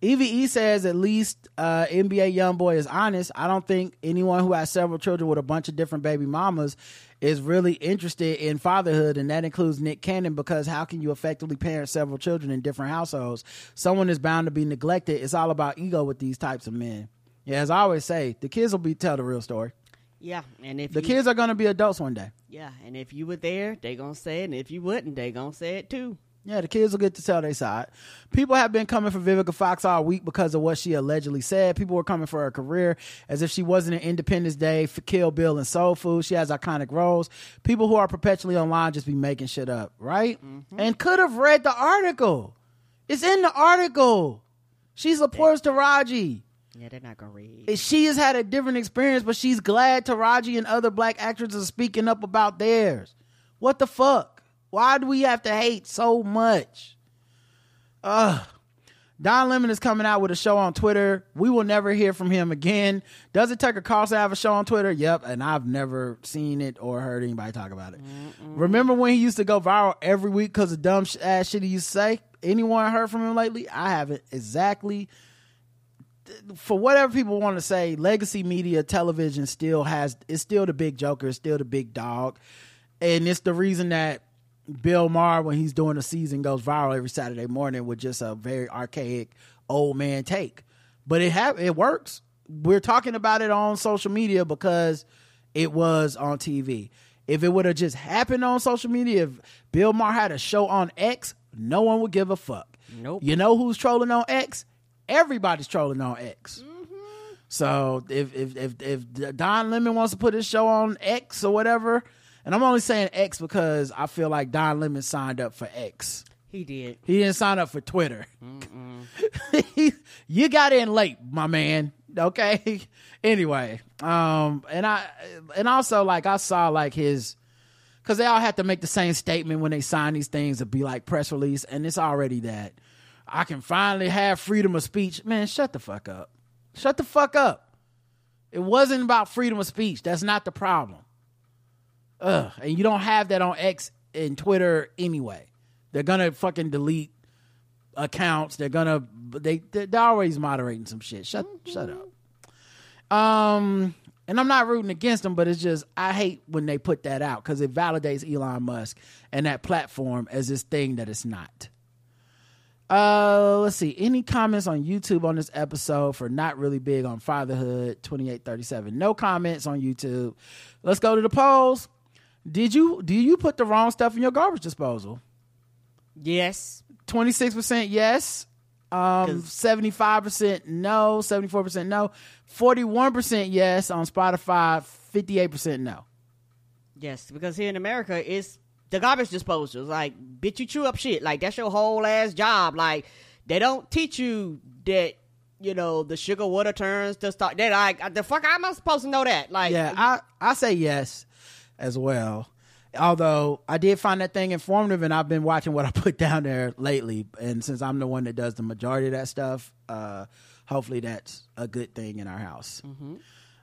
EVE says at least uh, NBA YoungBoy is honest. I don't think anyone who has several children with a bunch of different baby mamas is really interested in fatherhood, and that includes Nick Cannon. Because how can you effectively parent several children in different households? Someone is bound to be neglected. It's all about ego with these types of men. Yeah, as I always say, the kids will be tell the real story. yeah and if The you, kids are going to be adults one day. yeah and if you were there they gonna say it and if you wouldn't they gonna say it too Yeah, the kids will get to tell their side. People have been coming for Vivica Fox all week because of what she allegedly said. People were coming for her career as if she wasn't an Independence Day for Kill Bill and Soul Food. She has iconic roles. People who are perpetually online just be making shit up, right? Mm-hmm. And could have read the article. It's in the article. She supports Taraji. yeah they're not gonna read She has had a different experience, but she's glad Taraji and other black actresses are speaking up about theirs. What the fuck? Why do we have to hate so much? Ugh. Don Lemon is coming out with a show on Twitter. We will never hear from him again. Does it Tucker Carlson have a show on Twitter? Yep, and I've never seen it or heard anybody talk about it. Remember when he used to go viral every week because of dumb ass shit he used to say? Anyone heard from him lately? I haven't. Exactly for whatever people want to say, legacy media television still has it's still the big joker, it's still the big dog. And it's the reason that Bill Maher, when he's doing a season, goes viral every Saturday morning with just a very archaic old man take. But it have it works. We're talking about it on social media because it was on TV. If it would have just happened on social media, if Bill Maher had a show on X, no one would give a fuck. Nope. You know who's trolling on X? Everybody's trolling on X. Mm-hmm. So if if if if Don Lemon wants to put his show on X or whatever, and I'm only saying X because I feel like Don Lemon signed up for X. he did He didn't sign up for Twitter. you got in late, my man. Okay. anyway, um, and I and also like I saw like his because they all have to make the same statement when they sign these things to be like press release, and it's already that I can finally have freedom of speech. Man, shut the fuck up. Shut the fuck up. It wasn't about freedom of speech. That's not the problem. Ugh. And you don't have that on X and Twitter anyway. They're gonna fucking delete accounts. They're gonna they they're always moderating some shit. Shut shut up. Um, and I'm not rooting against them, but it's just I hate when they put that out because it validates Elon Musk and that platform as this thing that it's not. Uh, let's see. Any comments on YouTube on this episode for not really big on fatherhood? Twenty eight thirty seven. No comments on YouTube. Let's go to the polls. Did you do you put the wrong stuff in your garbage disposal? Yes. Twenty six percent yes. Um, seventy five percent no. Seventy four percent no. Forty one percent yes on Spotify. Fifty eight percent no. Yes, because here in America, it's the garbage disposals. Like, bitch, you chew up shit. Like, that's your whole ass job. Like, they don't teach you that, you know, the sugar water turns to start. That, like, the fuck, am I supposed to know that? Like, Yeah, I I say yes as well. Although I did find that thing informative, and I've been watching what I put down there lately. And since I'm the one that does the majority of that stuff, uh, hopefully that's a good thing in our house.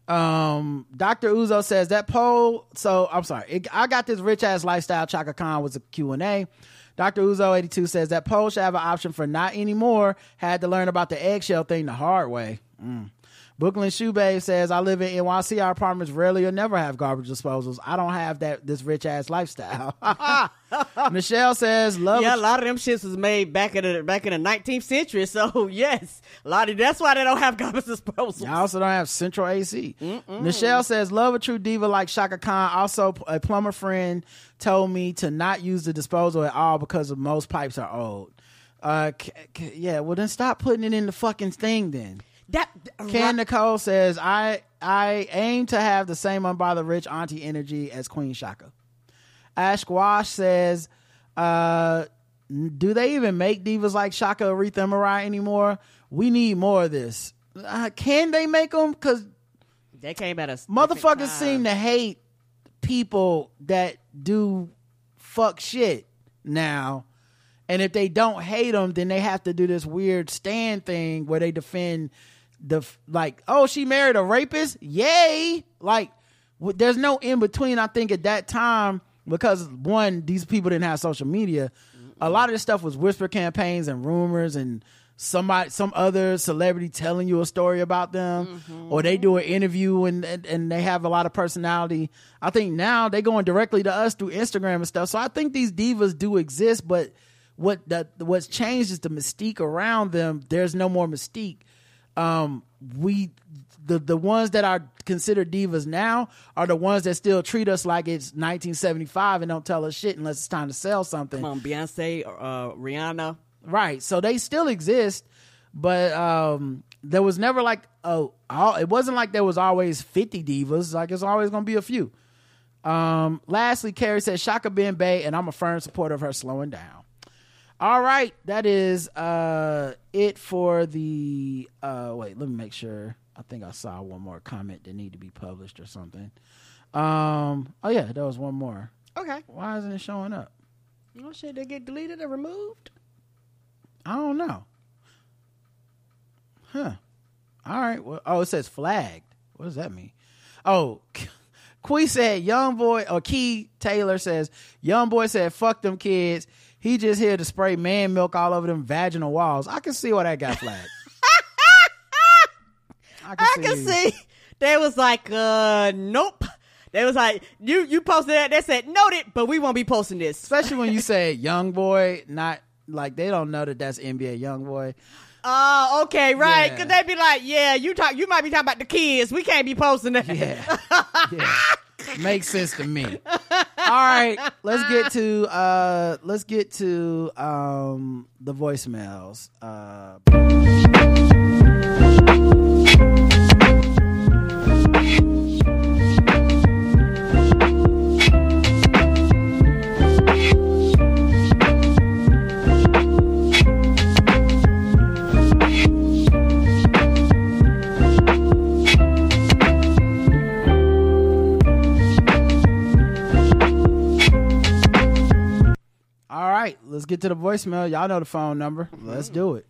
Um, Dr. Uzo says that poll. So I'm sorry, it, I got this rich ass lifestyle. Chaka Khan was a Q and A. Dr. Uzo 82 says that poll should have an option for not anymore. Had to learn about the eggshell thing the hard way. Mm. Brooklyn Shoe Babe says, I live in NYC. Our apartments rarely or never have garbage disposals. I don't have that this rich ass lifestyle. Michelle says, love yeah, a lot of them shits was made back in the back in the 19th century. So yes, a lot of that's why they don't have garbage disposal. I also don't have central AC. Michelle says, "Love a true diva like Chaka Khan." Also, a plumber friend told me to not use the disposal at all because most pipes are old. Uh, c- c- yeah. Well, then stop putting it in the fucking thing. Then That Ken Nicole says, "I I aim to have the same unbothered rich auntie energy as Queen Chaka." Ash Wash says, uh, "Do they even make divas like Chaka, Aretha, and Mariah anymore? We need more of this. Uh, can they make them? Because they came at us. motherfuckers seem to hate people that do fuck shit now." And if they don't hate them, then they have to do this weird stand thing where they defend the like, oh, she married a rapist, yay! Like, w- there's no in between. I think at that time because one, these people didn't have social media. A lot of this stuff was whisper campaigns and rumors and somebody, some other celebrity telling you a story about them, mm-hmm. or they do an interview and, and and they have a lot of personality. I think now they're going directly to us through Instagram and stuff. So I think these divas do exist, but what that what's changed is the mystique around them. There's no more mystique. Um, we the the ones that are considered divas now are the ones that still treat us like it's 1975 and don't tell us shit unless it's time to sell something. Come on, Beyonce, uh, Rihanna. Right. So they still exist, but um there was never like oh all, it wasn't like there was always 50 divas. Like it's always gonna be a few. Um lastly, Carrie says Chaka Ben Bay, and I'm a firm supporter of her slowing down. All right, that is uh it for the uh wait, let me make sure. I think I saw one more comment that need to be published or something. Um oh yeah, there was one more. Okay. Why isn't it showing up? Oh shit, they get deleted or removed? I don't know. Huh. All right. Well, oh, it says flagged. What does that mean? Oh, Quee said, young boy, or Key Taylor says, young boy said, fuck them kids. He just here to spray man milk all over them vaginal walls. I can see why that got flagged. I I can see. They was like, uh, nope. They was like, you you posted that. They said noted, but we won't be posting this. Especially when you say young boy, not like they don't know that that's NBA young boy. Oh, okay, right. Yeah. Cause they be like, yeah, you talk. You might be talking about the kids. We can't be posting that. Yeah. yeah. Makes sense to me. All right, let's get to uh let's get to um the voicemails. Uh right, let's get to the voicemail. Y'all know the phone number. Let's do it.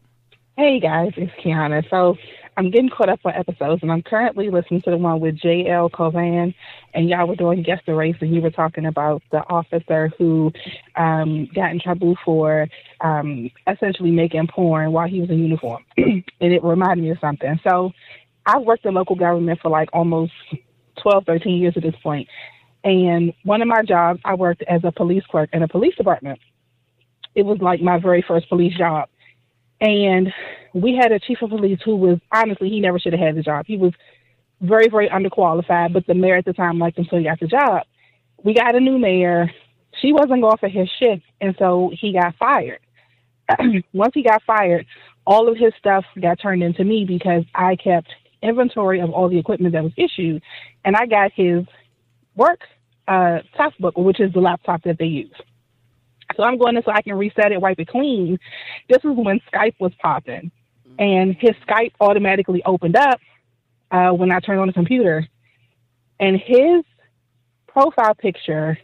Hey guys, it's Kiana. So I'm getting caught up on episodes, and I'm currently listening to the one with J.L. Cauvin, and y'all were doing guest the Race, and you were talking about the officer who um, got in trouble for um, essentially making porn while he was in uniform, and it reminded me of something. So I've worked in local government for like almost 12, 13 years at this point. point, and one of my jobs, I worked as a police clerk in a police department. It was like my very first police job. And we had a chief of police who was honestly, he never should have had the job. He was very, very underqualified, but the mayor at the time liked him, so he got the job. We got a new mayor. She wasn't going for his shift, and so he got fired. Once he got fired, all of his stuff got turned into me because I kept inventory of all the equipment that was issued, and I got his work uh, book, which is the laptop that they use. So I'm going in so I can reset it, wipe it clean. This is when Skype was popping, and his Skype automatically opened up uh, when I turned on the computer, and his profile picture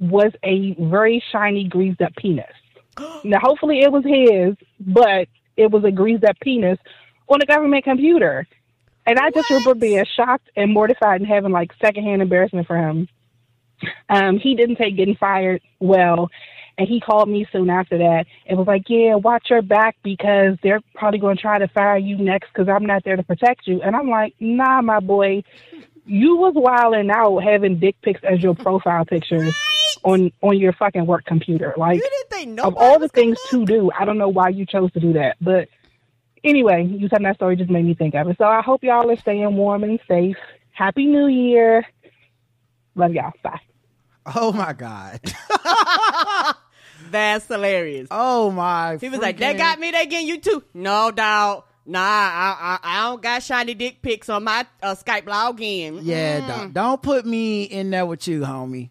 was a very shiny greased up penis. now, hopefully, it was his, but it was a greased up penis on a government computer. And I just remember being shocked and mortified and having like secondhand embarrassment for him. Um, he didn't take getting fired well. And he called me soon after that and was like, Yeah, watch your back because they're probably going to try to fire you next because I'm not there to protect you. And I'm like, Nah, my boy, you was wilding out having dick pics as your profile pictures on on your fucking work computer. Like, of all the things to do, I don't know why you chose to do that. But anyway, you telling that story just made me think of it. So I hope y'all are staying warm and safe. Happy New Year. Love y'all. Bye. Oh my God. That's hilarious. Oh my. He was like, "They got me. They getting you too." No doubt. Nah, I, I, I don't got shiny dick pics on my uh, Skype login. Yeah, don't, don't put me in there with you, homie.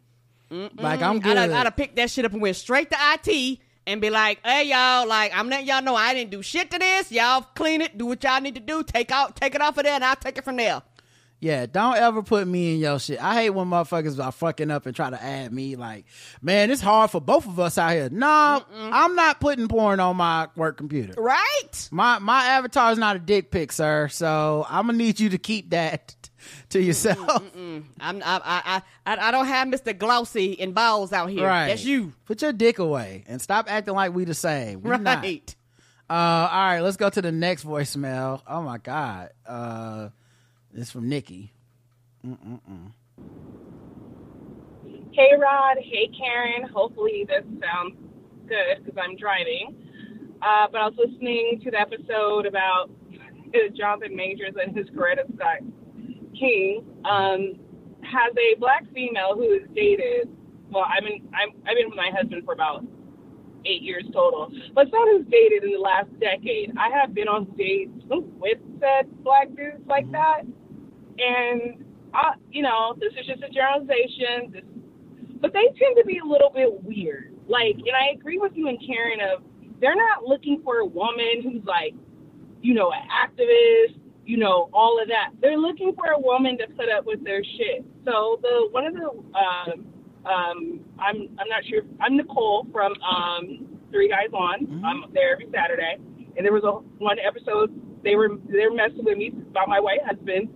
Like I'm good. I'd, I'd have picked that shit up and went straight to IT and be like, "Hey y'all, like I'm letting y'all know I didn't do shit to this. Y'all clean it, do what y'all need to do. Take out, take it off of there, and I'll take it from there." Yeah, don't ever put me in your shit. I hate when motherfuckers are fucking up and try to add me. Like, man, it's hard for both of us out here. No, I'm not putting porn on my work computer. Right? My my avatar is not a dick pic, sir. So I'm gonna need you to keep that to yourself. I'm, I, I, I, I don't have Mr. Glossy and balls out here. Right. That's you. Put your dick away and stop acting like we the same. We not. Right. Uh, all right, let's go to the next voicemail. Oh my god, uh, it's from Nikki. Mm-mm-mm. Hey Rod, hey Karen. Hopefully this sounds good because I'm driving. Uh, but I was listening to the episode about Jonathan Majors and his Coretta Scott King. Um, has a black female who is dated. Well, I've been I'm, I've been with my husband for about eight years total. But someone who's dated in the last decade. I have been on dates with said black dudes like that, and I, you know, this is just a generalization. This, but they tend to be a little bit weird. Like, and I agree with you and Karen of they're not looking for a woman who's like, you know, an activist, you know, all of that. They're looking for a woman to put up with their shit. So the one of the um, um, I'm I'm not sure. I'm Nicole from um, Three Guys On. I'm there every Saturday, and there was a one episode they were they were messing with me about my white husband.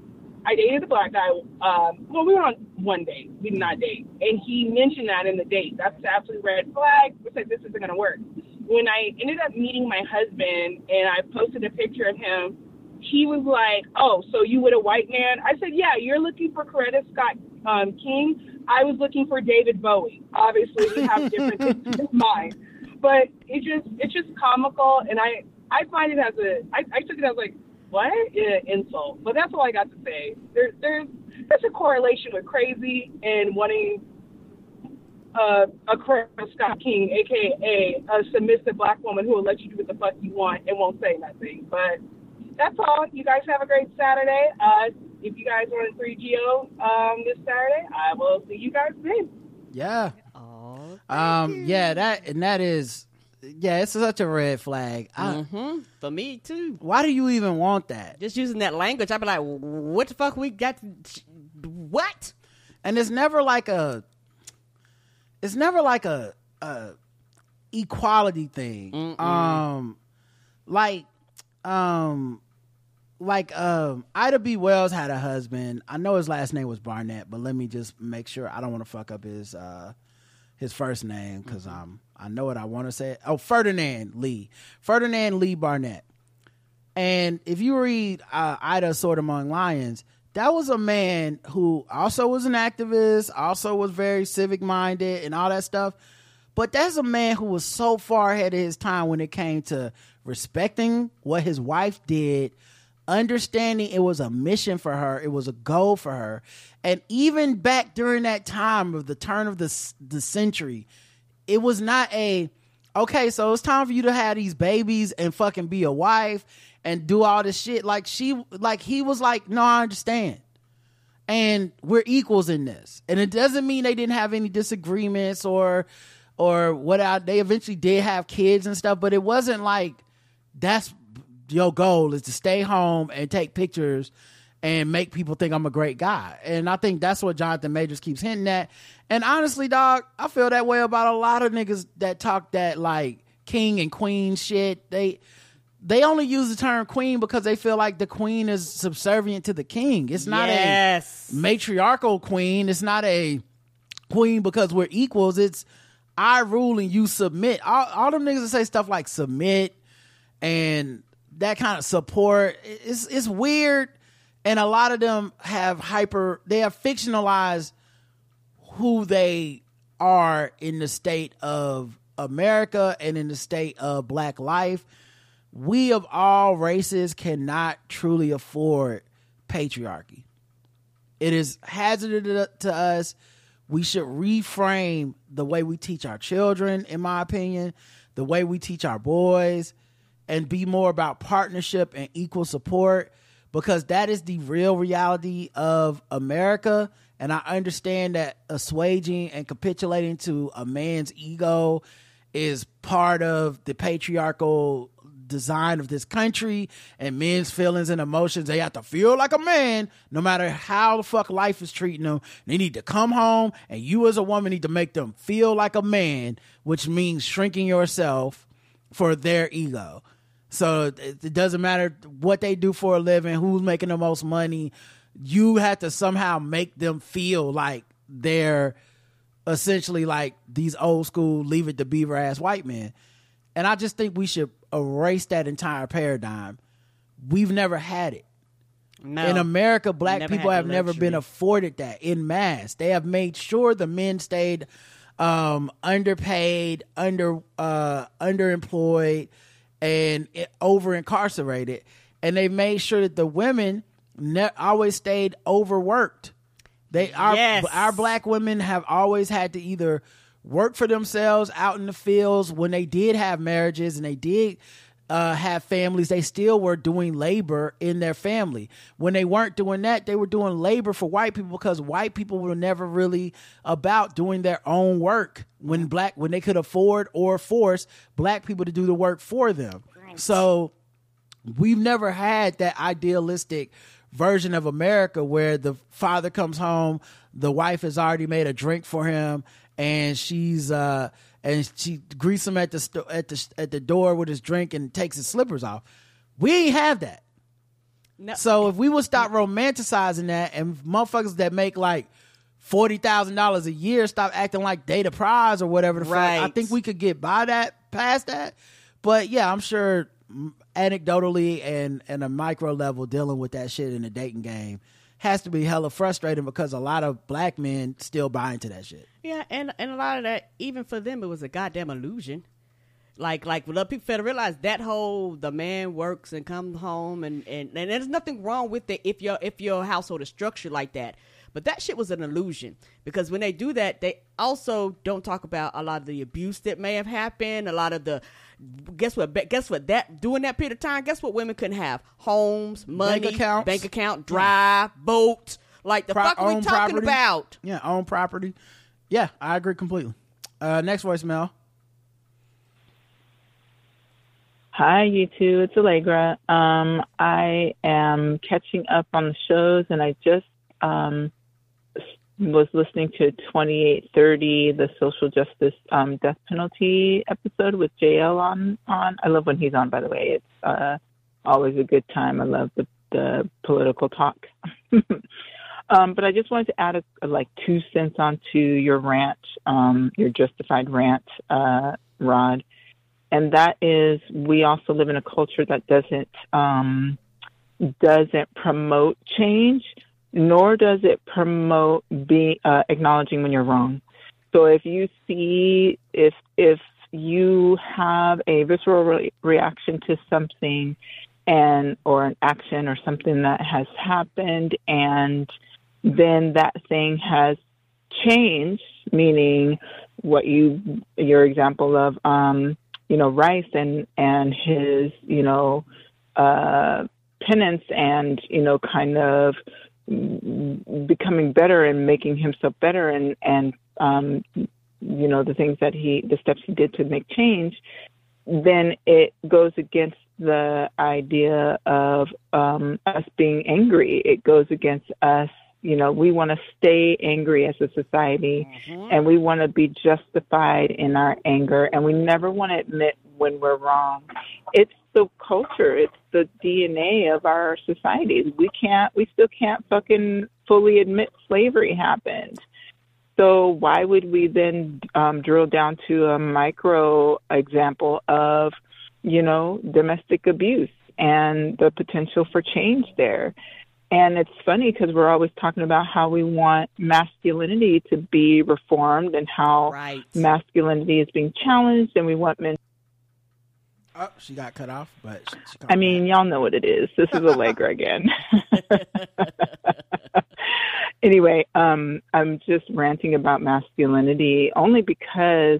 I dated a black guy. Um, well, we were on one date. We did not date, and he mentioned that in the date. That's an absolute red flag. We said this isn't gonna work. When I ended up meeting my husband, and I posted a picture of him, he was like, "Oh, so you with a white man?" I said, "Yeah, you're looking for Coretta Scott um, King. I was looking for David Bowie. Obviously, we have different things in mind, but it just it's just comical, and I I find it as a I, I took it as like what yeah, insult, but that's all I got to say. There there's there's a correlation with crazy and wanting uh, a Coretta Scott King, aka a submissive black woman who will let you do what the fuck you want and won't say nothing. But that's all. You guys have a great Saturday. Uh, if you guys are in 3GO um, this Saturday, I will see you guys then. Yeah. Oh, Um. Yeah. That and that is. Yeah. It's such a red flag. I- hmm For me too. why do you even want that? Just using that language, I'd be like, "What the fuck we got? To, what?" and it's never like a it's never like a, a equality thing um like um like um Ida B. Wells had a husband. I know his last name was Barnett, but let me just make sure I don't want to fuck up his uh his first name because Mm-hmm. um I know what I want to say. Oh, Ferdinand Lee, Ferdinand Lee Barnett. And if you read uh, Ida Sword Among Lions, that was a man who also was an activist, also was very civic minded and all that stuff. But that's a man who was so far ahead of his time when it came to respecting what his wife did, understanding it was a mission for her, it was a goal for her. And even back during that time of the turn of the, the century, it was not a okay, so it's time for you to have these babies and fucking be a wife and do all this shit. Like she like he was like, No, I understand. And we're equals in this. And it doesn't mean they didn't have any disagreements or or what I, they eventually did have kids and stuff, but it wasn't like that's your goal is to stay home and take pictures and make people think I'm a great guy. And I think that's what Jonathan Majors keeps hinting at. And honestly, dog, I feel that way about a lot of niggas that talk that like king and queen shit. They they only use the term queen because they feel like the queen is subservient to the king. It's not Yes. a matriarchal queen. It's not a queen because we're equals. It's I rule and you submit. All, all them niggas that say stuff like submit and that kind of support. It's it's weird, and a lot of them have hyper. They have fictionalized who they are in the state of America and in the state of Black life. We of all races cannot truly afford patriarchy. It is hazardous to us. We should reframe the way we teach our children, in my opinion, the way we teach our boys, and be more about partnership and equal support because that is the real reality of America. And I understand that assuaging and capitulating to a man's ego is part of the patriarchal design of this country and men's feelings and emotions. They have to feel like a man no matter how the fuck life is treating them. They need to come home and you as a woman need to make them feel like a man, which means shrinking yourself for their ego. So it doesn't matter what they do for a living, who's making the most money. You have to somehow make them feel like they're essentially like these old school leave it to beaver ass white men. And I just think we should erase that entire paradigm. We've never had it. No. In America, black people have never been afforded that in mass. They have made sure the men stayed um, underpaid, under uh, underemployed, and over incarcerated, and they made sure that the women ne- always stayed overworked. They our Yes. our black women have always had to either work for themselves out in the fields when they did have marriages and they did uh, have families. They still were doing labor in their family. When they weren't doing that, they were doing labor for white people because white people were never really about doing their own work when black when they could afford or force black people to do the work for them. So we've never had that idealistic version of America where the father comes home, the wife has already made a drink for him, and she's uh and she greets him at the sto- at the at the door with his drink and takes his slippers off. We ain't have that. No. So if we would stop romanticizing that and motherfuckers that make like forty thousand dollars a year stop acting like data prize or whatever the fuck, I think we could get by that past that. But yeah, I'm sure anecdotally and and a micro level dealing with that shit in the dating game has to be hella frustrating because a lot of black men still buy into that shit. Yeah, and and a lot of that, even for them, it was a goddamn illusion. Like like what people fail to realize that whole the man works and comes home and, and and there's nothing wrong with it if your if your household is structured like that. But that shit was an illusion because when they do that, they also don't talk about a lot of the abuse that may have happened. A lot of the guess what? Guess what? That during that period of time, guess what? Women couldn't have homes, money, Bank accounts. bank account, drive, boat. Like the Pro- fuck are we talking property. about? Yeah, own property. Yeah, I agree completely. Uh, next voicemail. Hi, you two. It's Allegra. Um, I am catching up on the shows, and I just um, s- was listening to 2830, the social justice um, death penalty episode with JL on. On I love when he's on. By the way, it's uh, always a good time. I love the the political talk. um, but I just wanted to add a, a, like two cents onto your rant, um, your justified rant, uh, Rod, and that is we also live in a culture that doesn't um, doesn't promote change, nor does it promote be uh, acknowledging when you're wrong. So if you see if if you have a visceral re- reaction to something and or an action or something that has happened and then that thing has changed meaning what you your example of um you know rice and and his you know uh penance and you know kind of becoming better and making himself better and and um you know the things that he the steps he did to make change then it goes against the idea of um, us being angry. It goes against us. You know, we want to stay angry as a society mm-hmm. and we want to be justified in our anger and we never want to admit when we're wrong. It's the culture, it's the DNA of our societies. We can't, we still can't fucking fully admit slavery happened. So why would we then um, drill down to a micro example of you know, domestic abuse and the potential for change there. And it's funny because we're always talking about how we want masculinity to be reformed and how right. masculinity is being challenged, and we want men. Oh, she got cut off, but she, she I mean, back. y'all know what it is. This is Allegra again. anyway, um, I'm just ranting about masculinity only because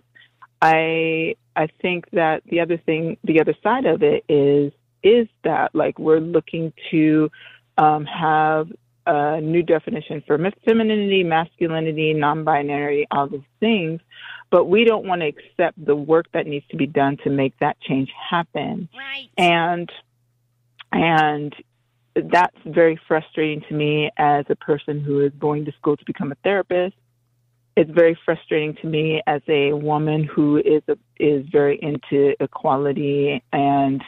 I I think that the other thing, the other side of it is is that like we're looking to um, have a new definition for femininity, masculinity, non-binary, all these things, but we don't want to accept the work that needs to be done to make that change happen. Right. And and that's very frustrating to me as a person who is going to school to become a therapist it's very frustrating to me as a woman who is a, is very into equality and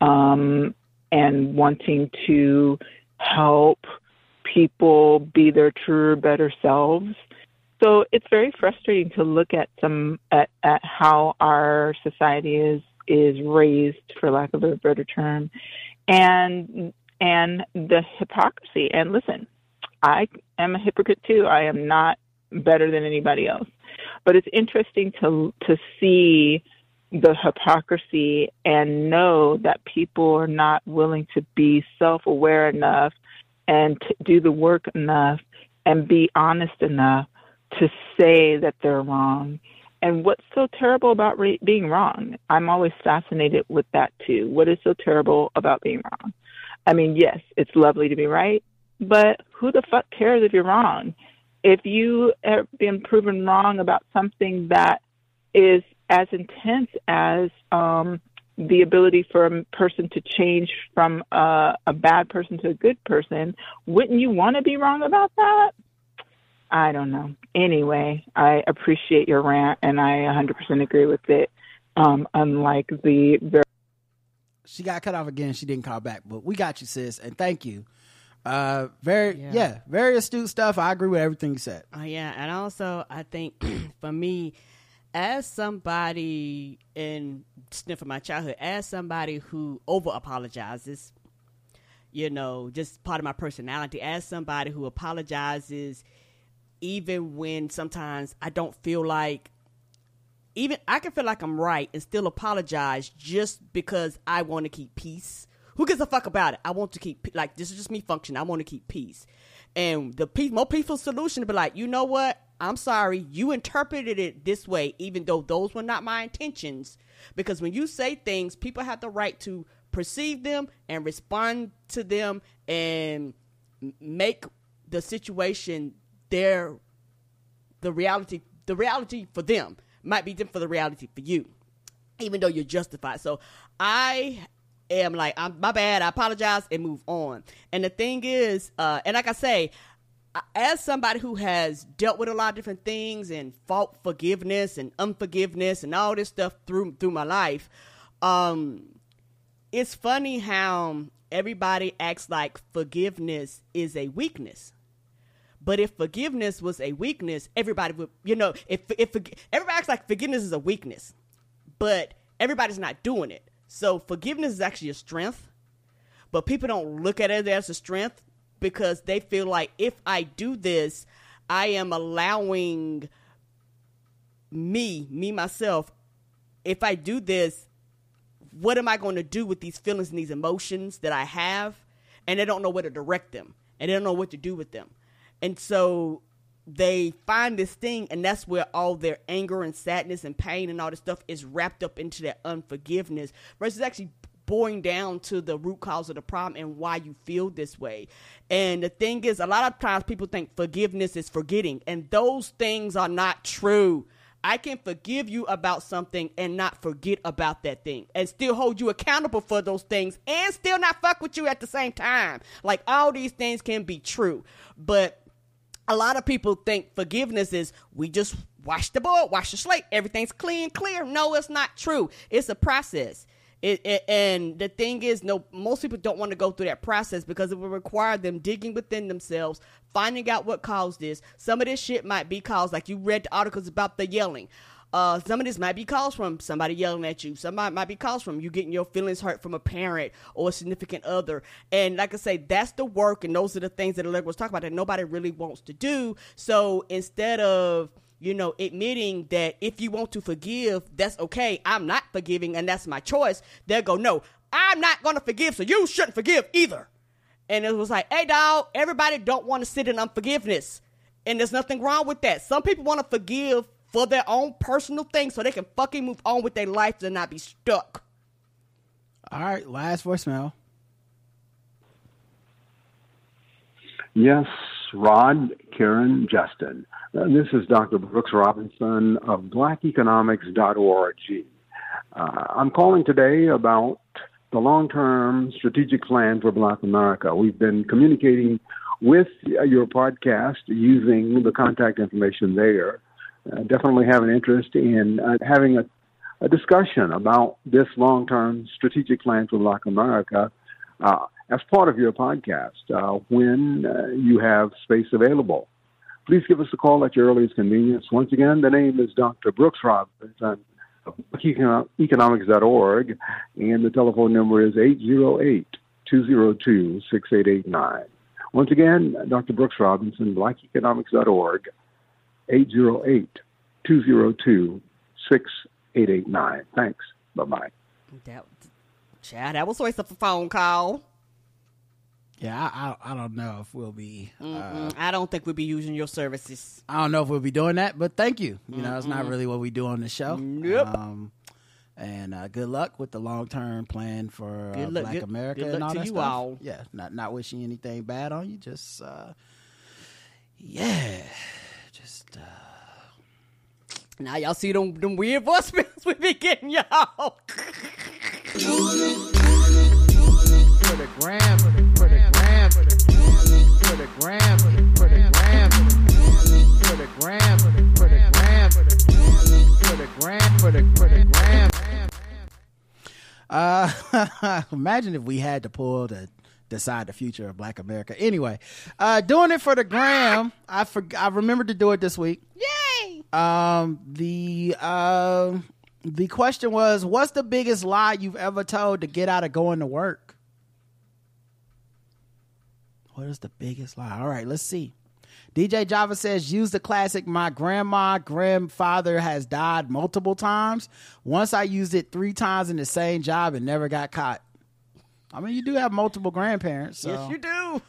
um, and wanting to help people be their truer, better selves. So it's very frustrating to look at some at, at how our society is is raised, for lack of a better term, and and the hypocrisy. And listen, I am a hypocrite too. I am not better than anybody else. But it's interesting to to see the hypocrisy and know that people are not willing to be self-aware enough and to do the work enough and be honest enough to say that they're wrong. And what's so terrible about re- being wrong? I'm always fascinated with that too. What is so terrible about being wrong? I mean, yes, it's lovely to be right, but who the fuck cares if you're wrong? if you have been proven wrong about something that is as intense as um, the ability for a person to change from a, a bad person to a good person, wouldn't you want to be wrong about that? I don't know. Anyway, I appreciate your rant and I 100% agree with it. Um, unlike the very. She got cut off again. She didn't call back, but we got you, sis, and thank you. Uh, very yeah. yeah. very astute stuff. I agree with everything you said. Uh, yeah, and also I think for me, as somebody in sniffing my childhood, as somebody who over apologizes, you know, just part of my personality, as somebody who apologizes, even when sometimes I don't feel like even I can feel like I'm right and still apologize just because I want to keep peace who gives a fuck about it? I want to keep like this is just me functioning. I want to keep peace, and the peace, more peaceful solution to be like, you know what? I'm sorry, you interpreted it this way, even though those were not my intentions. Because when you say things, people have the right to perceive them and respond to them and make the situation their the reality the reality for them might be different for the reality for you even though you're justified so i am like, I'm my bad, I apologize, and move on. And the thing is, uh, and like I say, as somebody who has dealt with a lot of different things and fought forgiveness and unforgiveness and all this stuff through through my life, um, it's funny how everybody acts like forgiveness is a weakness. But if forgiveness was a weakness, everybody would, you know, if if everybody acts like forgiveness is a weakness, but everybody's not doing it. So forgiveness is actually a strength, but people don't look at it as a strength because they feel like if I do this, I am allowing me, me myself, if I do this, what am I going to do with these feelings and these emotions that I have? And they don't know where to direct them and they don't know what to do with them. And so they find this thing, and that's where all their anger and sadness and pain and all this stuff is wrapped up into that unforgiveness versus actually boiling down to the root cause of the problem and why you feel this way. And the thing is, a lot of times people think forgiveness is forgetting, and those things are not true. I can forgive you about something and not forget about that thing and still hold you accountable for those things and still not fuck with you at the same time. Like all these things can be true. But a lot of people think forgiveness is we just wash the board, wash the slate, everything's clean, clear. No, it's not true. It's a process. It, it, and the thing is, no, most people don't want to go through that process because it will require them digging within themselves, finding out what caused this. Some of this shit might be caused, like you read the articles about the yelling. Uh, some of this might be caused from somebody yelling at you. Some might, be caused from you getting your feelings hurt from a parent or a significant other. And like I say, that's the work, and those are the things that Allegra was talking about that nobody really wants to do. So instead of you know, admitting that if you want to forgive, that's okay. I'm not forgiving and that's my choice. They'll go, no, I'm not going to forgive, so you shouldn't forgive either. And it was like, hey, dog, everybody don't want to sit in unforgiveness. And there's nothing wrong with that. Some people want to forgive for their own personal things so they can fucking move on with their life and not be stuck. All right, last voicemail. Yes, Rod, Karen, Justin. Uh, this is Dr. Brooks Robinson of blackeconomics.org. Uh, I'm calling today about the long term strategic plan for Black America. We've been communicating with your podcast using the contact information there. Uh, definitely have an interest in uh, having a, a, discussion about this long term strategic plan for Black America uh, as part of your podcast uh, when you have space available. Please give us a call at your earliest convenience. Once again, the name is Dr. Brooks Robinson of economics.org, and the telephone number is 808 202 6889. Once again, Dr. Brooks Robinson, blackeconomics.org, 808 202 6889. Thanks. Bye bye. That, Chad, that was worth a phone call. Yeah, I, I, I don't know if we'll be. Uh, I don't think we'll be using your services. I don't know if we'll be doing that, but thank you. You know, it's not really what we do on the show. Nope. Um, and uh, good luck with the long term plan for uh, luck- Black good- America good and luck all to that you stuff. all. Yeah, not not wishing anything bad on you. Just uh, yeah, just uh, Now y'all see them them weird voicemails we be getting y'all. for the gram, for the for the gram, for the gram, for the gram, for the gram, for the gram, for the gram, for the for the gram. Uh, imagine if we had to pull to decide the future of Black America. Anyway, uh, doing it for the gram. I for, I remembered to do it this week. Yay! Um, the uh, the question was, what's the biggest lie you've ever told to get out of going to work? What is the biggest lie? All right, let's see. DJ Java says, use the classic. My grandma, grandfather has died multiple times. Once I used it three times in the same job and never got caught. I mean, you do have multiple grandparents. So. Yes, you do.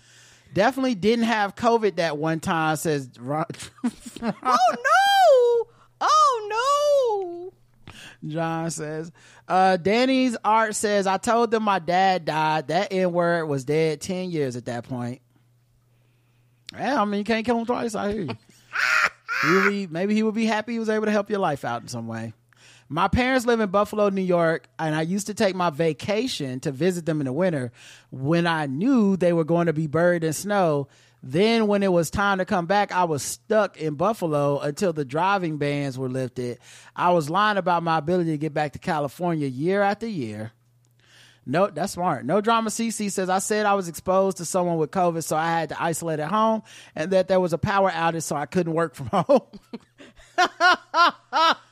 Definitely didn't have COVID that one time, says Ron. Oh! Oh! John says. Uh, Danny's art says, I told them my dad died. That N word was dead 10 years at that point. Yeah, I mean, you can't kill him twice. I hear you. he would be, maybe he would be happy he was able to help your life out in some way. My parents live in Buffalo, New York, and I used to take my vacation to visit them in the winter when I knew they were going to be buried in snow. Then, when it was time to come back, I was stuck in Buffalo until the driving bans were lifted. I was lying about my ability to get back to California year after year. No, that's smart. No drama. CC says I said I was exposed to someone with COVID, so I had to isolate at home, and that there was a power outage, so I couldn't work from home.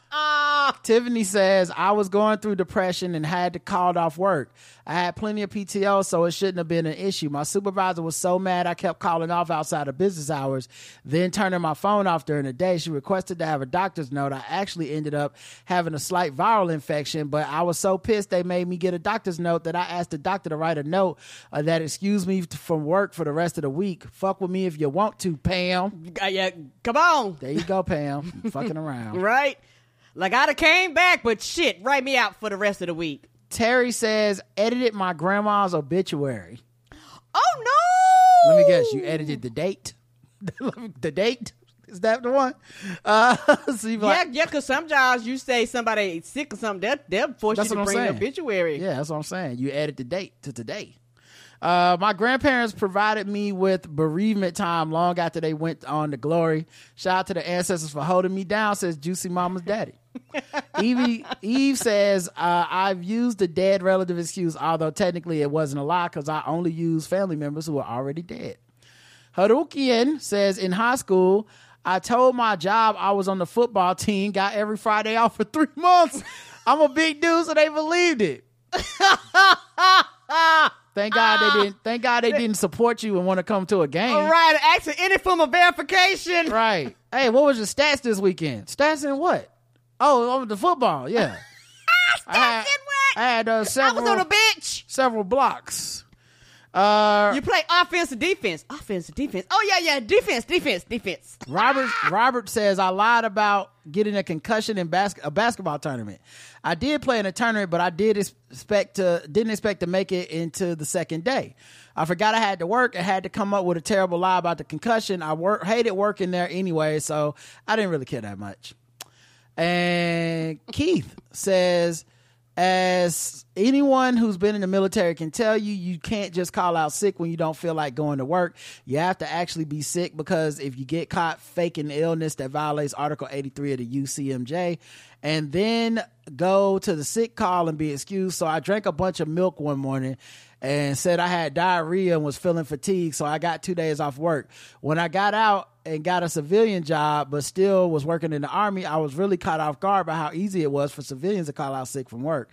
Tiffany says I was going through depression and had to call off work. I had plenty of PTO, so it shouldn't have been an issue. My supervisor was so mad I kept calling off outside of business hours, then turning my phone off during the day. She requested to have a doctor's note. I actually ended up having a slight viral infection, but I was so pissed they made me get a doctor's note that I asked the doctor to write a note uh, that excused me from work for the rest of the week. Fuck with me if you want to, Pam. Uh, yeah, come on. There you go, Pam. Fucking around. Right? Like I'd have came back, but shit, write me out for the rest of the week. Terry says, edited my grandma's obituary. Oh no! Let me guess, you edited the date? the date? Is that the one? Uh, so Yeah, like, yeah, because some jobs you say somebody sick or something, they'll, they'll force you to bring the saying. obituary. Yeah, that's what I'm saying. You added the date to today. Uh, my grandparents provided me with bereavement time long after they went on to glory. Shout out to the ancestors for holding me down, says Juicy Mama's daddy. Evie, Eve says, uh, I've used the dead relative excuse, although technically it wasn't a lie because I only used family members who are already dead. Harukian says, in high school, I told my job I was on the football team, got every Friday off for three months. I'm a big dude, so they believed it. Thank God they didn't. Thank God they didn't support you and want to come to a game. All right, ask any form of verification. Right. Hey, what was your stats this weekend? Stats in what? Oh, over the football. Yeah. I had, I had uh, several. on the bench. Several blocks. Uh, You play offense or defense? Offense or defense? Oh yeah, yeah, defense, defense, defense. Robert Robert says I lied about getting a concussion in bas- a basketball tournament. I did play in a tournament, but I did expect to didn't expect to make it into the second day. I forgot I had to work I had to come up with a terrible lie about the concussion. I work hated working there anyway, so I didn't really care that much. And Keith says, as anyone who's been in the military can tell you, you can't just call out sick when you don't feel like going to work. You have to actually be sick because if you get caught faking illness that violates Article 83 of the UCMJ, and then go to the sick call and be excused. So I drank a bunch of milk one morning and said I had diarrhea and was feeling fatigued, so I got two days off work. When I got out and got a civilian job, but still was working in the army, I was really caught off guard by how easy it was for civilians to call out sick from work.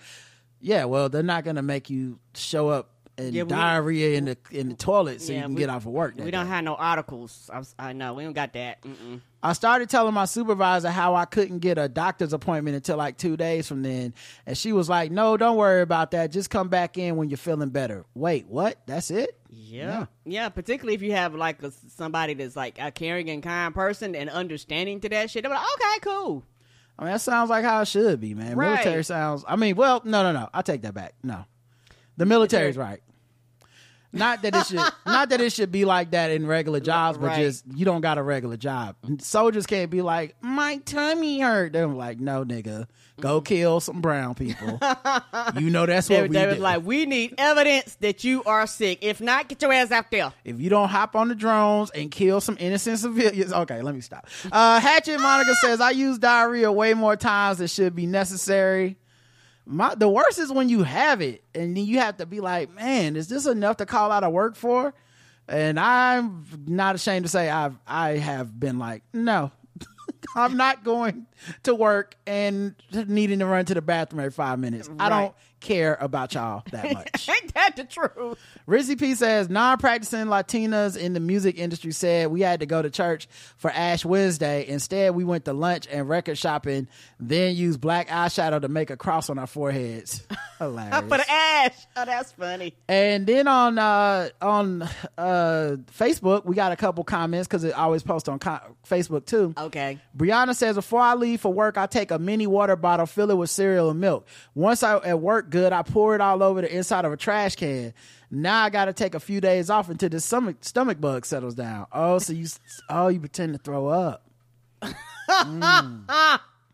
Yeah, well, they're not going to make you show up and Yeah, we- diarrhea in the in the toilet so you can we- get off of work. We don't day. have no articles. I, I know we don't got that. Mm-mm. I started telling my supervisor how I couldn't get a doctor's appointment until like two days from then. And she was like, no, don't worry about that. Just come back in when you're feeling better. Wait, what? That's it? Yeah. yeah, Particularly if you have like a, somebody that's like a caring and kind person and understanding to that shit. They're like, okay, cool. I mean, that sounds like how it should be, man. Right. Military sounds, I mean, well, no, no, no. I take that back. No. The military's right. Not that it should, not that it should be like that in regular jobs, but Right. just you don't got a regular job. Soldiers can't be like, my tummy hurt. They're like, no, nigga, go kill some brown people. you know that's They, what we they do. like, we need evidence that you are sick. If not, get your ass out there. if you don't hop on the drones and kill some innocent civilians, okay, let me stop. Uh, Hatchet Monica says I use diarrhea way more times than should be necessary. My the worst is when you have it and then you have to be like, man, is this enough to call out of work for? And I'm not ashamed to say I've I have been like, no, I'm not going to work and needing to run to the bathroom every five minutes. I don't care about y'all that much. Ain't that the truth? Rizzy P says non-practicing Latinas in the music industry said we had to go to church for Ash Wednesday. Instead, we went to lunch and record shopping, then used black eyeshadow to make a cross on our foreheads. Hilarious. For the ash. Oh, that's funny. And then on uh, on uh, Facebook, we got a couple comments because it always posts on co- Facebook too. Okay. Brianna says, before I leave for work, I take a mini water bottle, fill it with cereal and milk. Once I at work good, I pour it all over the inside of a trash can. Now I got to take a few days off until the stomach stomach bug settles down. Oh, so you oh you pretend to throw up. Mm.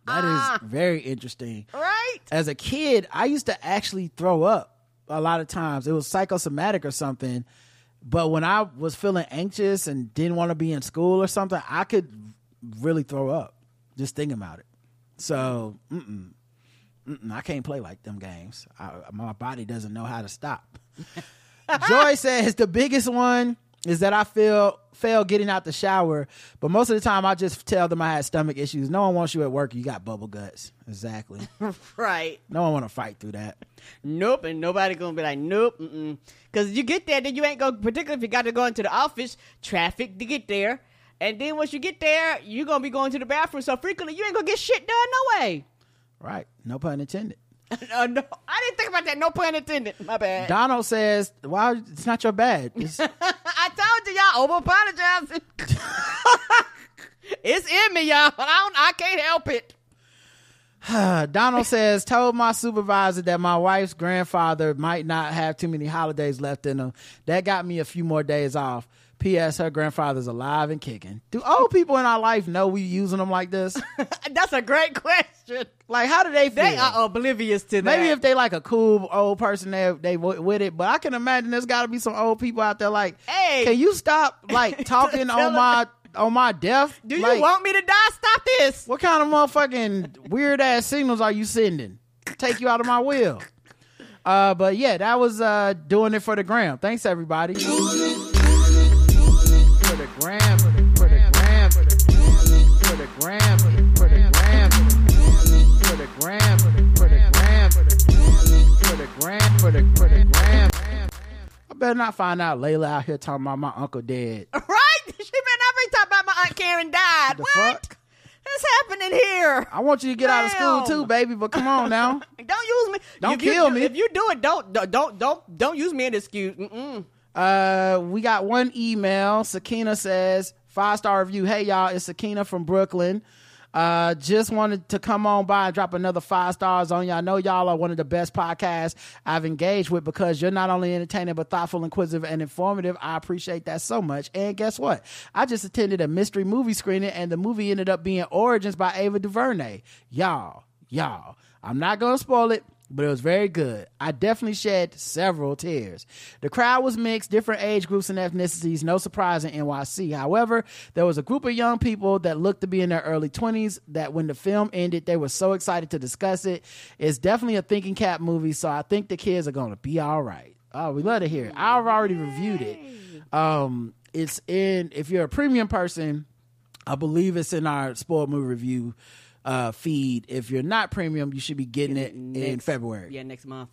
That is very interesting. Right? As a kid, I used to actually throw up a lot of times. It was psychosomatic or something. But when I was feeling anxious and didn't want to be in school or something, I could really throw up just thinking about it. So, mm-mm. I can't play like them games. I, my body doesn't know how to stop. Joy says the biggest one is that I feel fail getting out the shower, but most of the time I just tell them I had stomach issues. No one wants you at work. You got bubble guts. Exactly. right. No one want to fight through that. Nope, and nobody gonna be like, nope, because you get there, then you ain't go. Particularly if you got to go into the office, traffic to get there, and then once you get there, you're gonna be going to the bathroom so frequently, you ain't gonna get shit done no way. Right. No pun intended. uh, no, I didn't think about that. No pun intended. My bad. Donald says, "Why? it's not your bad." It's, I told you y'all over apologizing. it's in me, y'all. I don't. I can't help it. Donald says, told my supervisor that my wife's grandfather might not have too many holidays left in him. That got me a few more days off. P.S. Her grandfather's alive and kicking. Do old people in our life know we using them like this? That's a great question. Like, how do they feel? They are oblivious to that. Maybe if they like a cool old person, they they with it. But I can imagine there's got to be some old people out there like, hey, can you stop like talking on my on my death? Do you Like, want me to die? Stop this. What kind of motherfucking weird ass signals are you sending? Take you out of my will. Uh, but yeah, that was uh doing it for the gram. Thanks everybody. For the gram, for the, gram, for the gram, for the gram, for the gram, for the gram, for the gram, for the for the gram. I better not find out Layla out here talking about my uncle dead. Right? She better not be talking about my aunt Karen died. The what? fuck? What's happening here? I want you to get out of school too, baby. But come on now. Don't use me. Don't If kill do- me. If you do it, don't don't don't don't, don't use me as an excuse. Mm-mm. Uh, we got one email. Sakina says five star review. Hey y'all, it's Sakina from Brooklyn. Uh, just wanted to come on by and drop another five stars on y'all. I know y'all are one of the best podcasts I've engaged with because you're not only entertaining but thoughtful, inquisitive, and informative. I appreciate that so much. And guess what? I just attended a mystery movie screening, and the movie ended up being Origins by Ava DuVernay. Y'all, y'all, I'm not gonna spoil it but it was very good. I definitely shed several tears. The crowd was mixed, different age groups and ethnicities, no surprise in NYC. However, there was a group of young people that looked to be in their early 20s that when the film ended, they were so excited to discuss it. It's definitely a thinking cap movie, so I think the kids are going to be all right. Oh, we love to hear it. I've already reviewed it. Um, it's in, if you're a premium person, I believe it's in our sport movie review uh, feed. If you're not premium, you should be getting it in Next- February. Yeah, next month.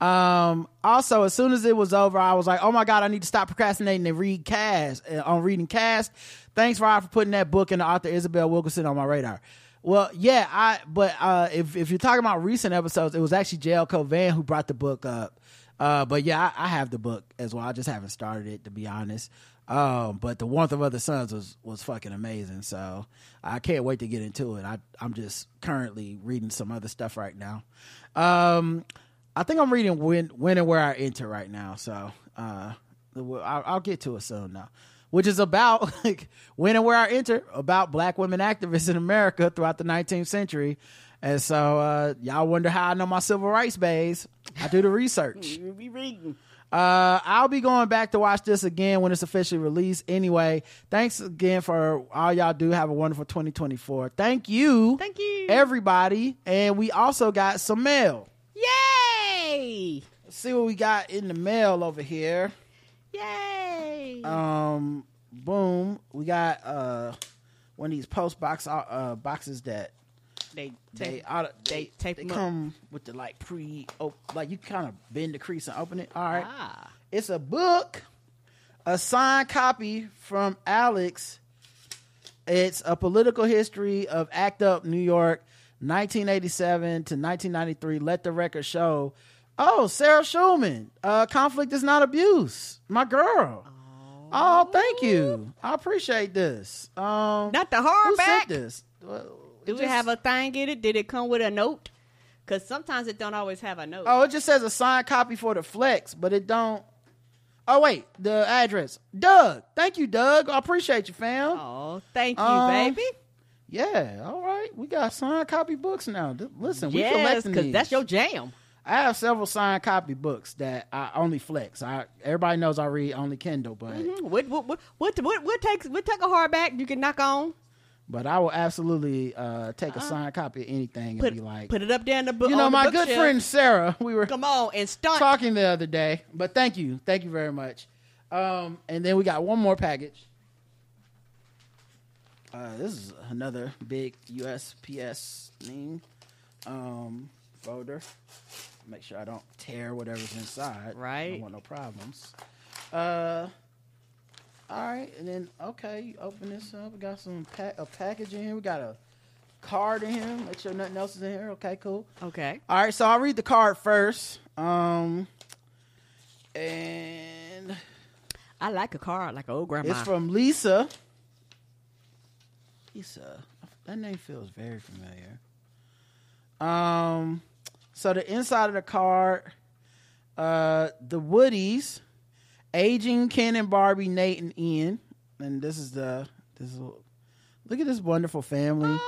Um, also, as soon as it was over, I was like, oh my God, I need to stop procrastinating and read Caste uh, on reading cast. Thanks, Rod, for putting that book and the author Isabel Wilkerson on my radar. Well, yeah, I, but, uh, if, if you're talking about recent episodes, it was actually JL Cauvin who brought the book up. Uh, but yeah, I, I have the book as well. I just haven't started it to be honest. Um, but the warmth of other suns was was fucking amazing. So I can't wait to get into it. I I'm just currently reading some other stuff right now. Um, I think I'm reading when when and where I enter right now. So uh, I'll, I'll get to it soon now. Which is about like when and where I enter about black women activists in America throughout the 19th century. And so uh, y'all wonder how I know my civil rights bays. I do the research. Be reading. Uh, I'll be going back to watch this again when it's officially released. Anyway, thanks again for all y'all do. Have a wonderful 2024. Thank you. Thank you. Everybody. And we also got some mail. Yay! Let's see what we got in the mail over here. Yay! Um, boom. We got uh one of these post box uh boxes that they they auto, they they tape they 'em up. come with the like pre oh like you kind of bend the crease and open it. All right. Ah. It's a book, a signed copy from Alex. It's a political history of ACT UP New York, 1987 to 1993. Let the record show. Oh, Sarah Schulman. Uh, conflict is not abuse. My girl. Oh, thank you. I appreciate this. Um, Not the who hardback. sent this? Well, Do it we just- have a thing in it? Did it come with a note? Because sometimes it don't always have a note. Oh, it just says a signed copy for the flex, but it don't. Oh wait, the address. Doug. Thank you, Doug. I appreciate you, fam. Oh, thank you, Um, baby. Yeah, all right. We got signed copy books now. Listen, we Yes, collecting because these. that's your jam. I have several signed copy books that I only flex. I everybody knows I read only Kindle, but Mhm. What, what, what, what, what, what takes what take a hardback you can knock on? But I will absolutely uh, take a signed copy of anything and Put, be like, put it up there in the book. you know, my good bookshelf. friend Sarah. We were Come on and stunt. talking the other day. But thank you, thank you very much. Um, and then we got one more package. Uh, this is another big USPS thing um, folder. Make sure I don't tear whatever's inside. I Right. don't want no problems. Uh, all right, and then okay, you open this up. We got some pa- a package in here. We got a card in here. Make sure nothing else is in here. Okay, cool. Okay. All right, so I'll read the card first. Um, and I like a card, like an old grandma. it's from Lisa. Lisa, that name feels very familiar. Um, so the inside of the card, uh, the Woodies, aging Ken and Barbie, Nate and Ian, and this is the this is look at this wonderful family.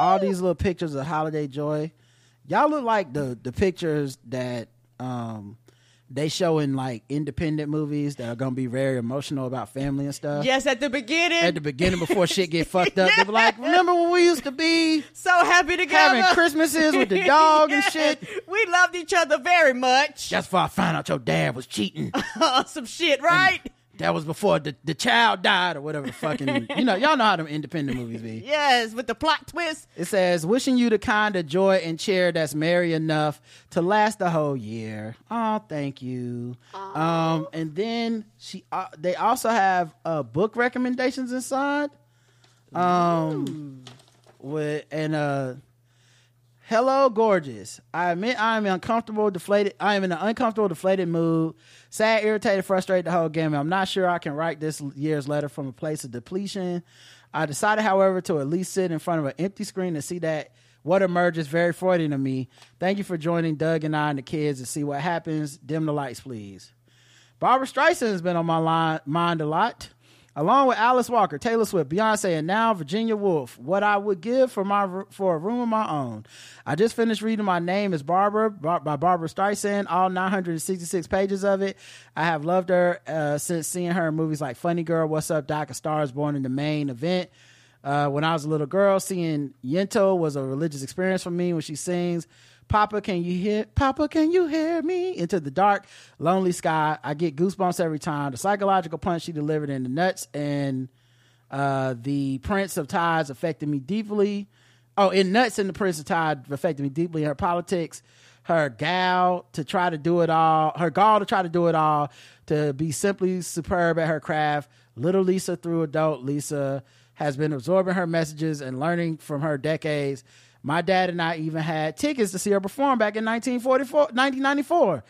All these little pictures of holiday joy. Y'all look like the the pictures that um they show in like independent movies that are gonna be very emotional about family and stuff. yes, at the beginning. At the beginning before shit get fucked up, they be like, "Remember when we used to be so happy together. having Christmases with the dog and shit?" We loved each other very much. That's before I found out your dad was cheating. Some shit, right? That was before the, the child died or whatever. Fucking, you know, y'all know how them independent movies be. yes, with the plot twist. It says, wishing you the kind of joy and cheer that's merry enough to last the whole year. Oh, thank you. Um, and then she, uh, they also have uh, book recommendations inside. Um, with and uh, hello, gorgeous. I admit I am uncomfortable, deflated. I am in an uncomfortable, deflated mood. Sad, irritated, frustrated the whole game. I'm not sure I can write this year's letter from a place of depletion. I decided, however, to at least sit in front of an empty screen to see that what emerges very Freudian to me. Thank you for joining Doug and I and the kids to see what happens. Dim the lights, please. Barbra Streisand has been on my line, mind a lot, along with Alice Walker, Taylor Swift, Beyonce, and now Virginia Woolf. What I would give for my for a room of my own. I just finished reading My Name Is Barbra by Barbra Streisand, all 966 pages of it. I have loved her uh, since seeing her in movies like Funny Girl, What's Up, Doc, A Star Is Born in the main event. Uh, when I was a little girl, seeing Yentl was a religious experience for me when she sings, Papa, can you hear, Papa, can you hear me? Into the dark, lonely sky. I get goosebumps every time. The psychological punch she delivered in the nuts and uh, the Prince of Tides affected me deeply. Oh, in Nuts and the Prince of Tides affected me deeply. Her politics, her gal to try to do it all, her gall to try to do it all, to be simply superb at her craft. Little Lisa through adult Lisa has been absorbing her messages and learning from her decades. My dad and I even had tickets to see her perform back in 1944, 1994.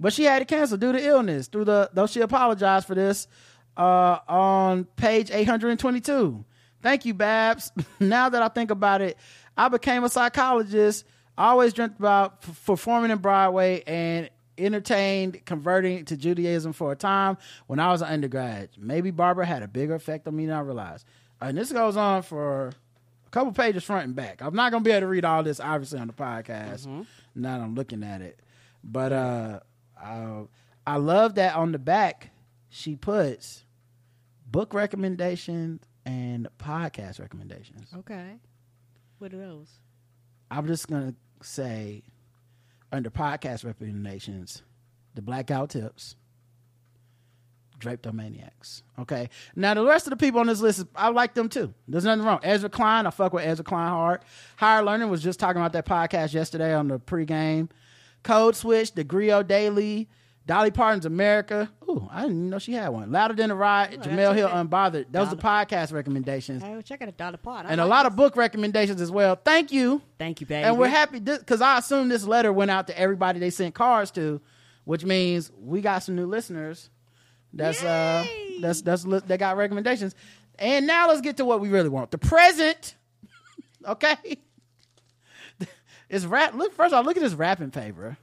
But she had to cancel due to illness. Through the though she apologized for this uh, on page 822. Thank you, Babs. now that I think about it, I became a psychologist. I always dreamt about p- performing in Broadway and entertained converting to Judaism for a time when I was an undergrad. Maybe Barbra had a bigger effect on me than I realized. And this goes on for couple pages front and back. I'm not gonna be able to read all this obviously on the podcast. Now that I'm looking at it, but uh, I, I love that on the back she puts book recommendations and podcast recommendations. Okay. What are those? I'm just gonna say under podcast recommendations, the Black Guy Who Tips. Draptomaniacs. Okay. Now the rest of the people on this list, I like them too. There's nothing wrong. Ezra Klein, I fuck with Ezra Klein hard. Higher Learning was just talking about that podcast yesterday on the pregame. Code Switch, The Grio Daily, Dolly Parton's America. Ooh, I didn't even know she had one. Louder Than a Riot, Jemele Hill Unbothered. Those are podcast recommendations. Hey, well, check out a dollar pot. I And a lot this. of book recommendations as well. Thank you. Thank you, baby. And we're happy because I assume this letter went out to everybody they sent cards to, which means we got some new listeners. That's uh, that's that's li- they got recommendations. And now let's get to what we really want: the present. okay, it's rap. Look first of all, look at this wrapping paper.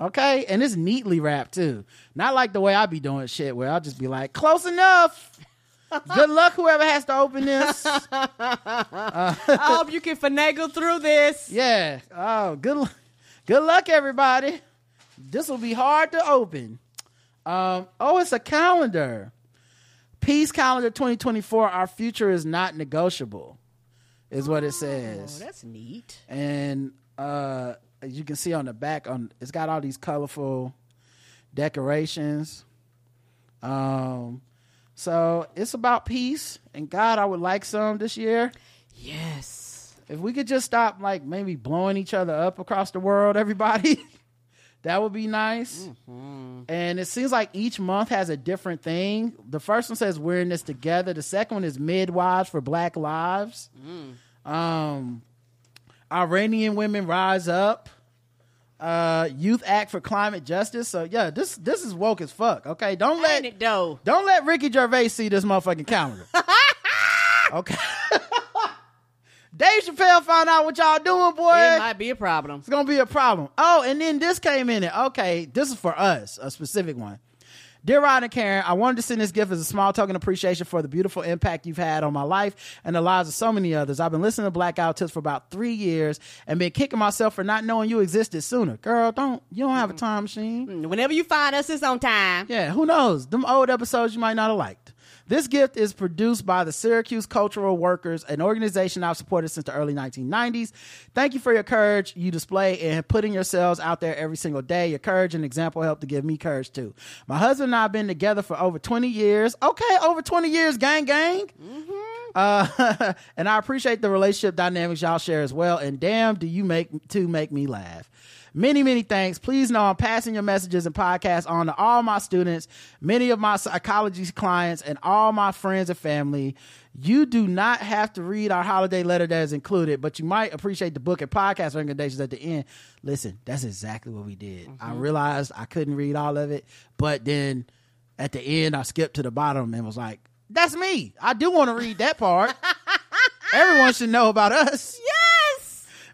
Okay, and it's neatly wrapped too. Not like the way I be doing shit, where I'll just be like, "Close enough." Good luck, whoever has to open this. I hope you can finagle through this. Yeah. Oh, good. Good luck, everybody. This will be hard to open. Um. Oh, it's a calendar. Peace calendar 2024. Our future is not negotiable, is what it says. Oh, that's neat. and uh as you can see on the back on it's got all these colorful decorations um so it's about peace and god i would like some this year Yes. if we could just stop like maybe blowing each other up across the world everybody that would be nice and it seems like each month has a different thing the first one says we're in this together the second one is midwives for black lives um Iranian women rise up. Uh, Youth Act for Climate Justice. So yeah, this this is woke as fuck. Okay, don't let Ain't it though? don't let Ricky Gervais see this motherfucking calendar. okay. Dave Chappelle found out what y'all doing, boy. It might be a problem. It's gonna be a problem. Oh, and then this came in it. Okay, this is for us, a specific one. Dear Rod and Karen, I wanted to send this gift as a small token of appreciation for the beautiful impact you've had on my life and the lives of so many others. I've been listening to Black Guy Who Tips for about three years and been kicking myself for not knowing you existed sooner. Girl, don't you don't have a mm. time machine. Mm, whenever you find us, it's on time. Yeah, who knows? Them old episodes you might not have liked. This gift is produced by the Syracuse Cultural Workers, an organization I've supported since the early 1990s. Thank you for your courage you display in putting yourselves out there every single day. Your courage and example help to give me courage too. My husband and I have been together for over 20 years. Okay, over 20 years, gang, gang. Uh, and I appreciate the relationship dynamics y'all share as well. And damn, do you make to make me laugh. Many, many thanks. Please know I'm passing your messages and podcasts on to all my students, many of my psychology clients, and all my friends and family. You do not have to read our holiday letter that is included, but you might appreciate the book and podcast recommendations at the end. Listen, that's exactly what we did. I mm-hmm. realized I couldn't read all of it, but then at the end, I skipped to the bottom and was like, that's me. I do want to read that part. Everyone should know about us. Yes.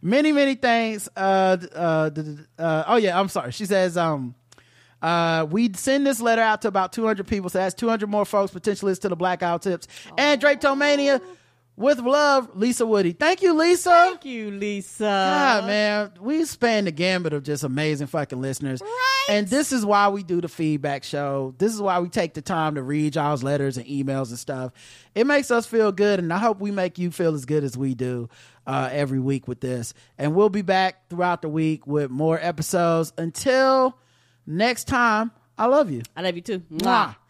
Many, many thanks. Uh, uh, uh, oh yeah, I'm sorry. She says, um, uh, we send this letter out to about 200 people, so that's 200 more folks potentially to the Black Guy Who Tips and Drapetomania. With love, Lisa Woody. Thank you, Lisa. Thank you, Lisa. God, man, we span the gambit of just amazing fucking listeners. Right. And this is why we do the feedback show. This is why we take the time to read y'all's letters and emails and stuff. It makes us feel good, and I hope we make you feel as good as we do uh, every week with this. And we'll be back throughout the week with more episodes. Until next time, I love you. I love you too. Mwah.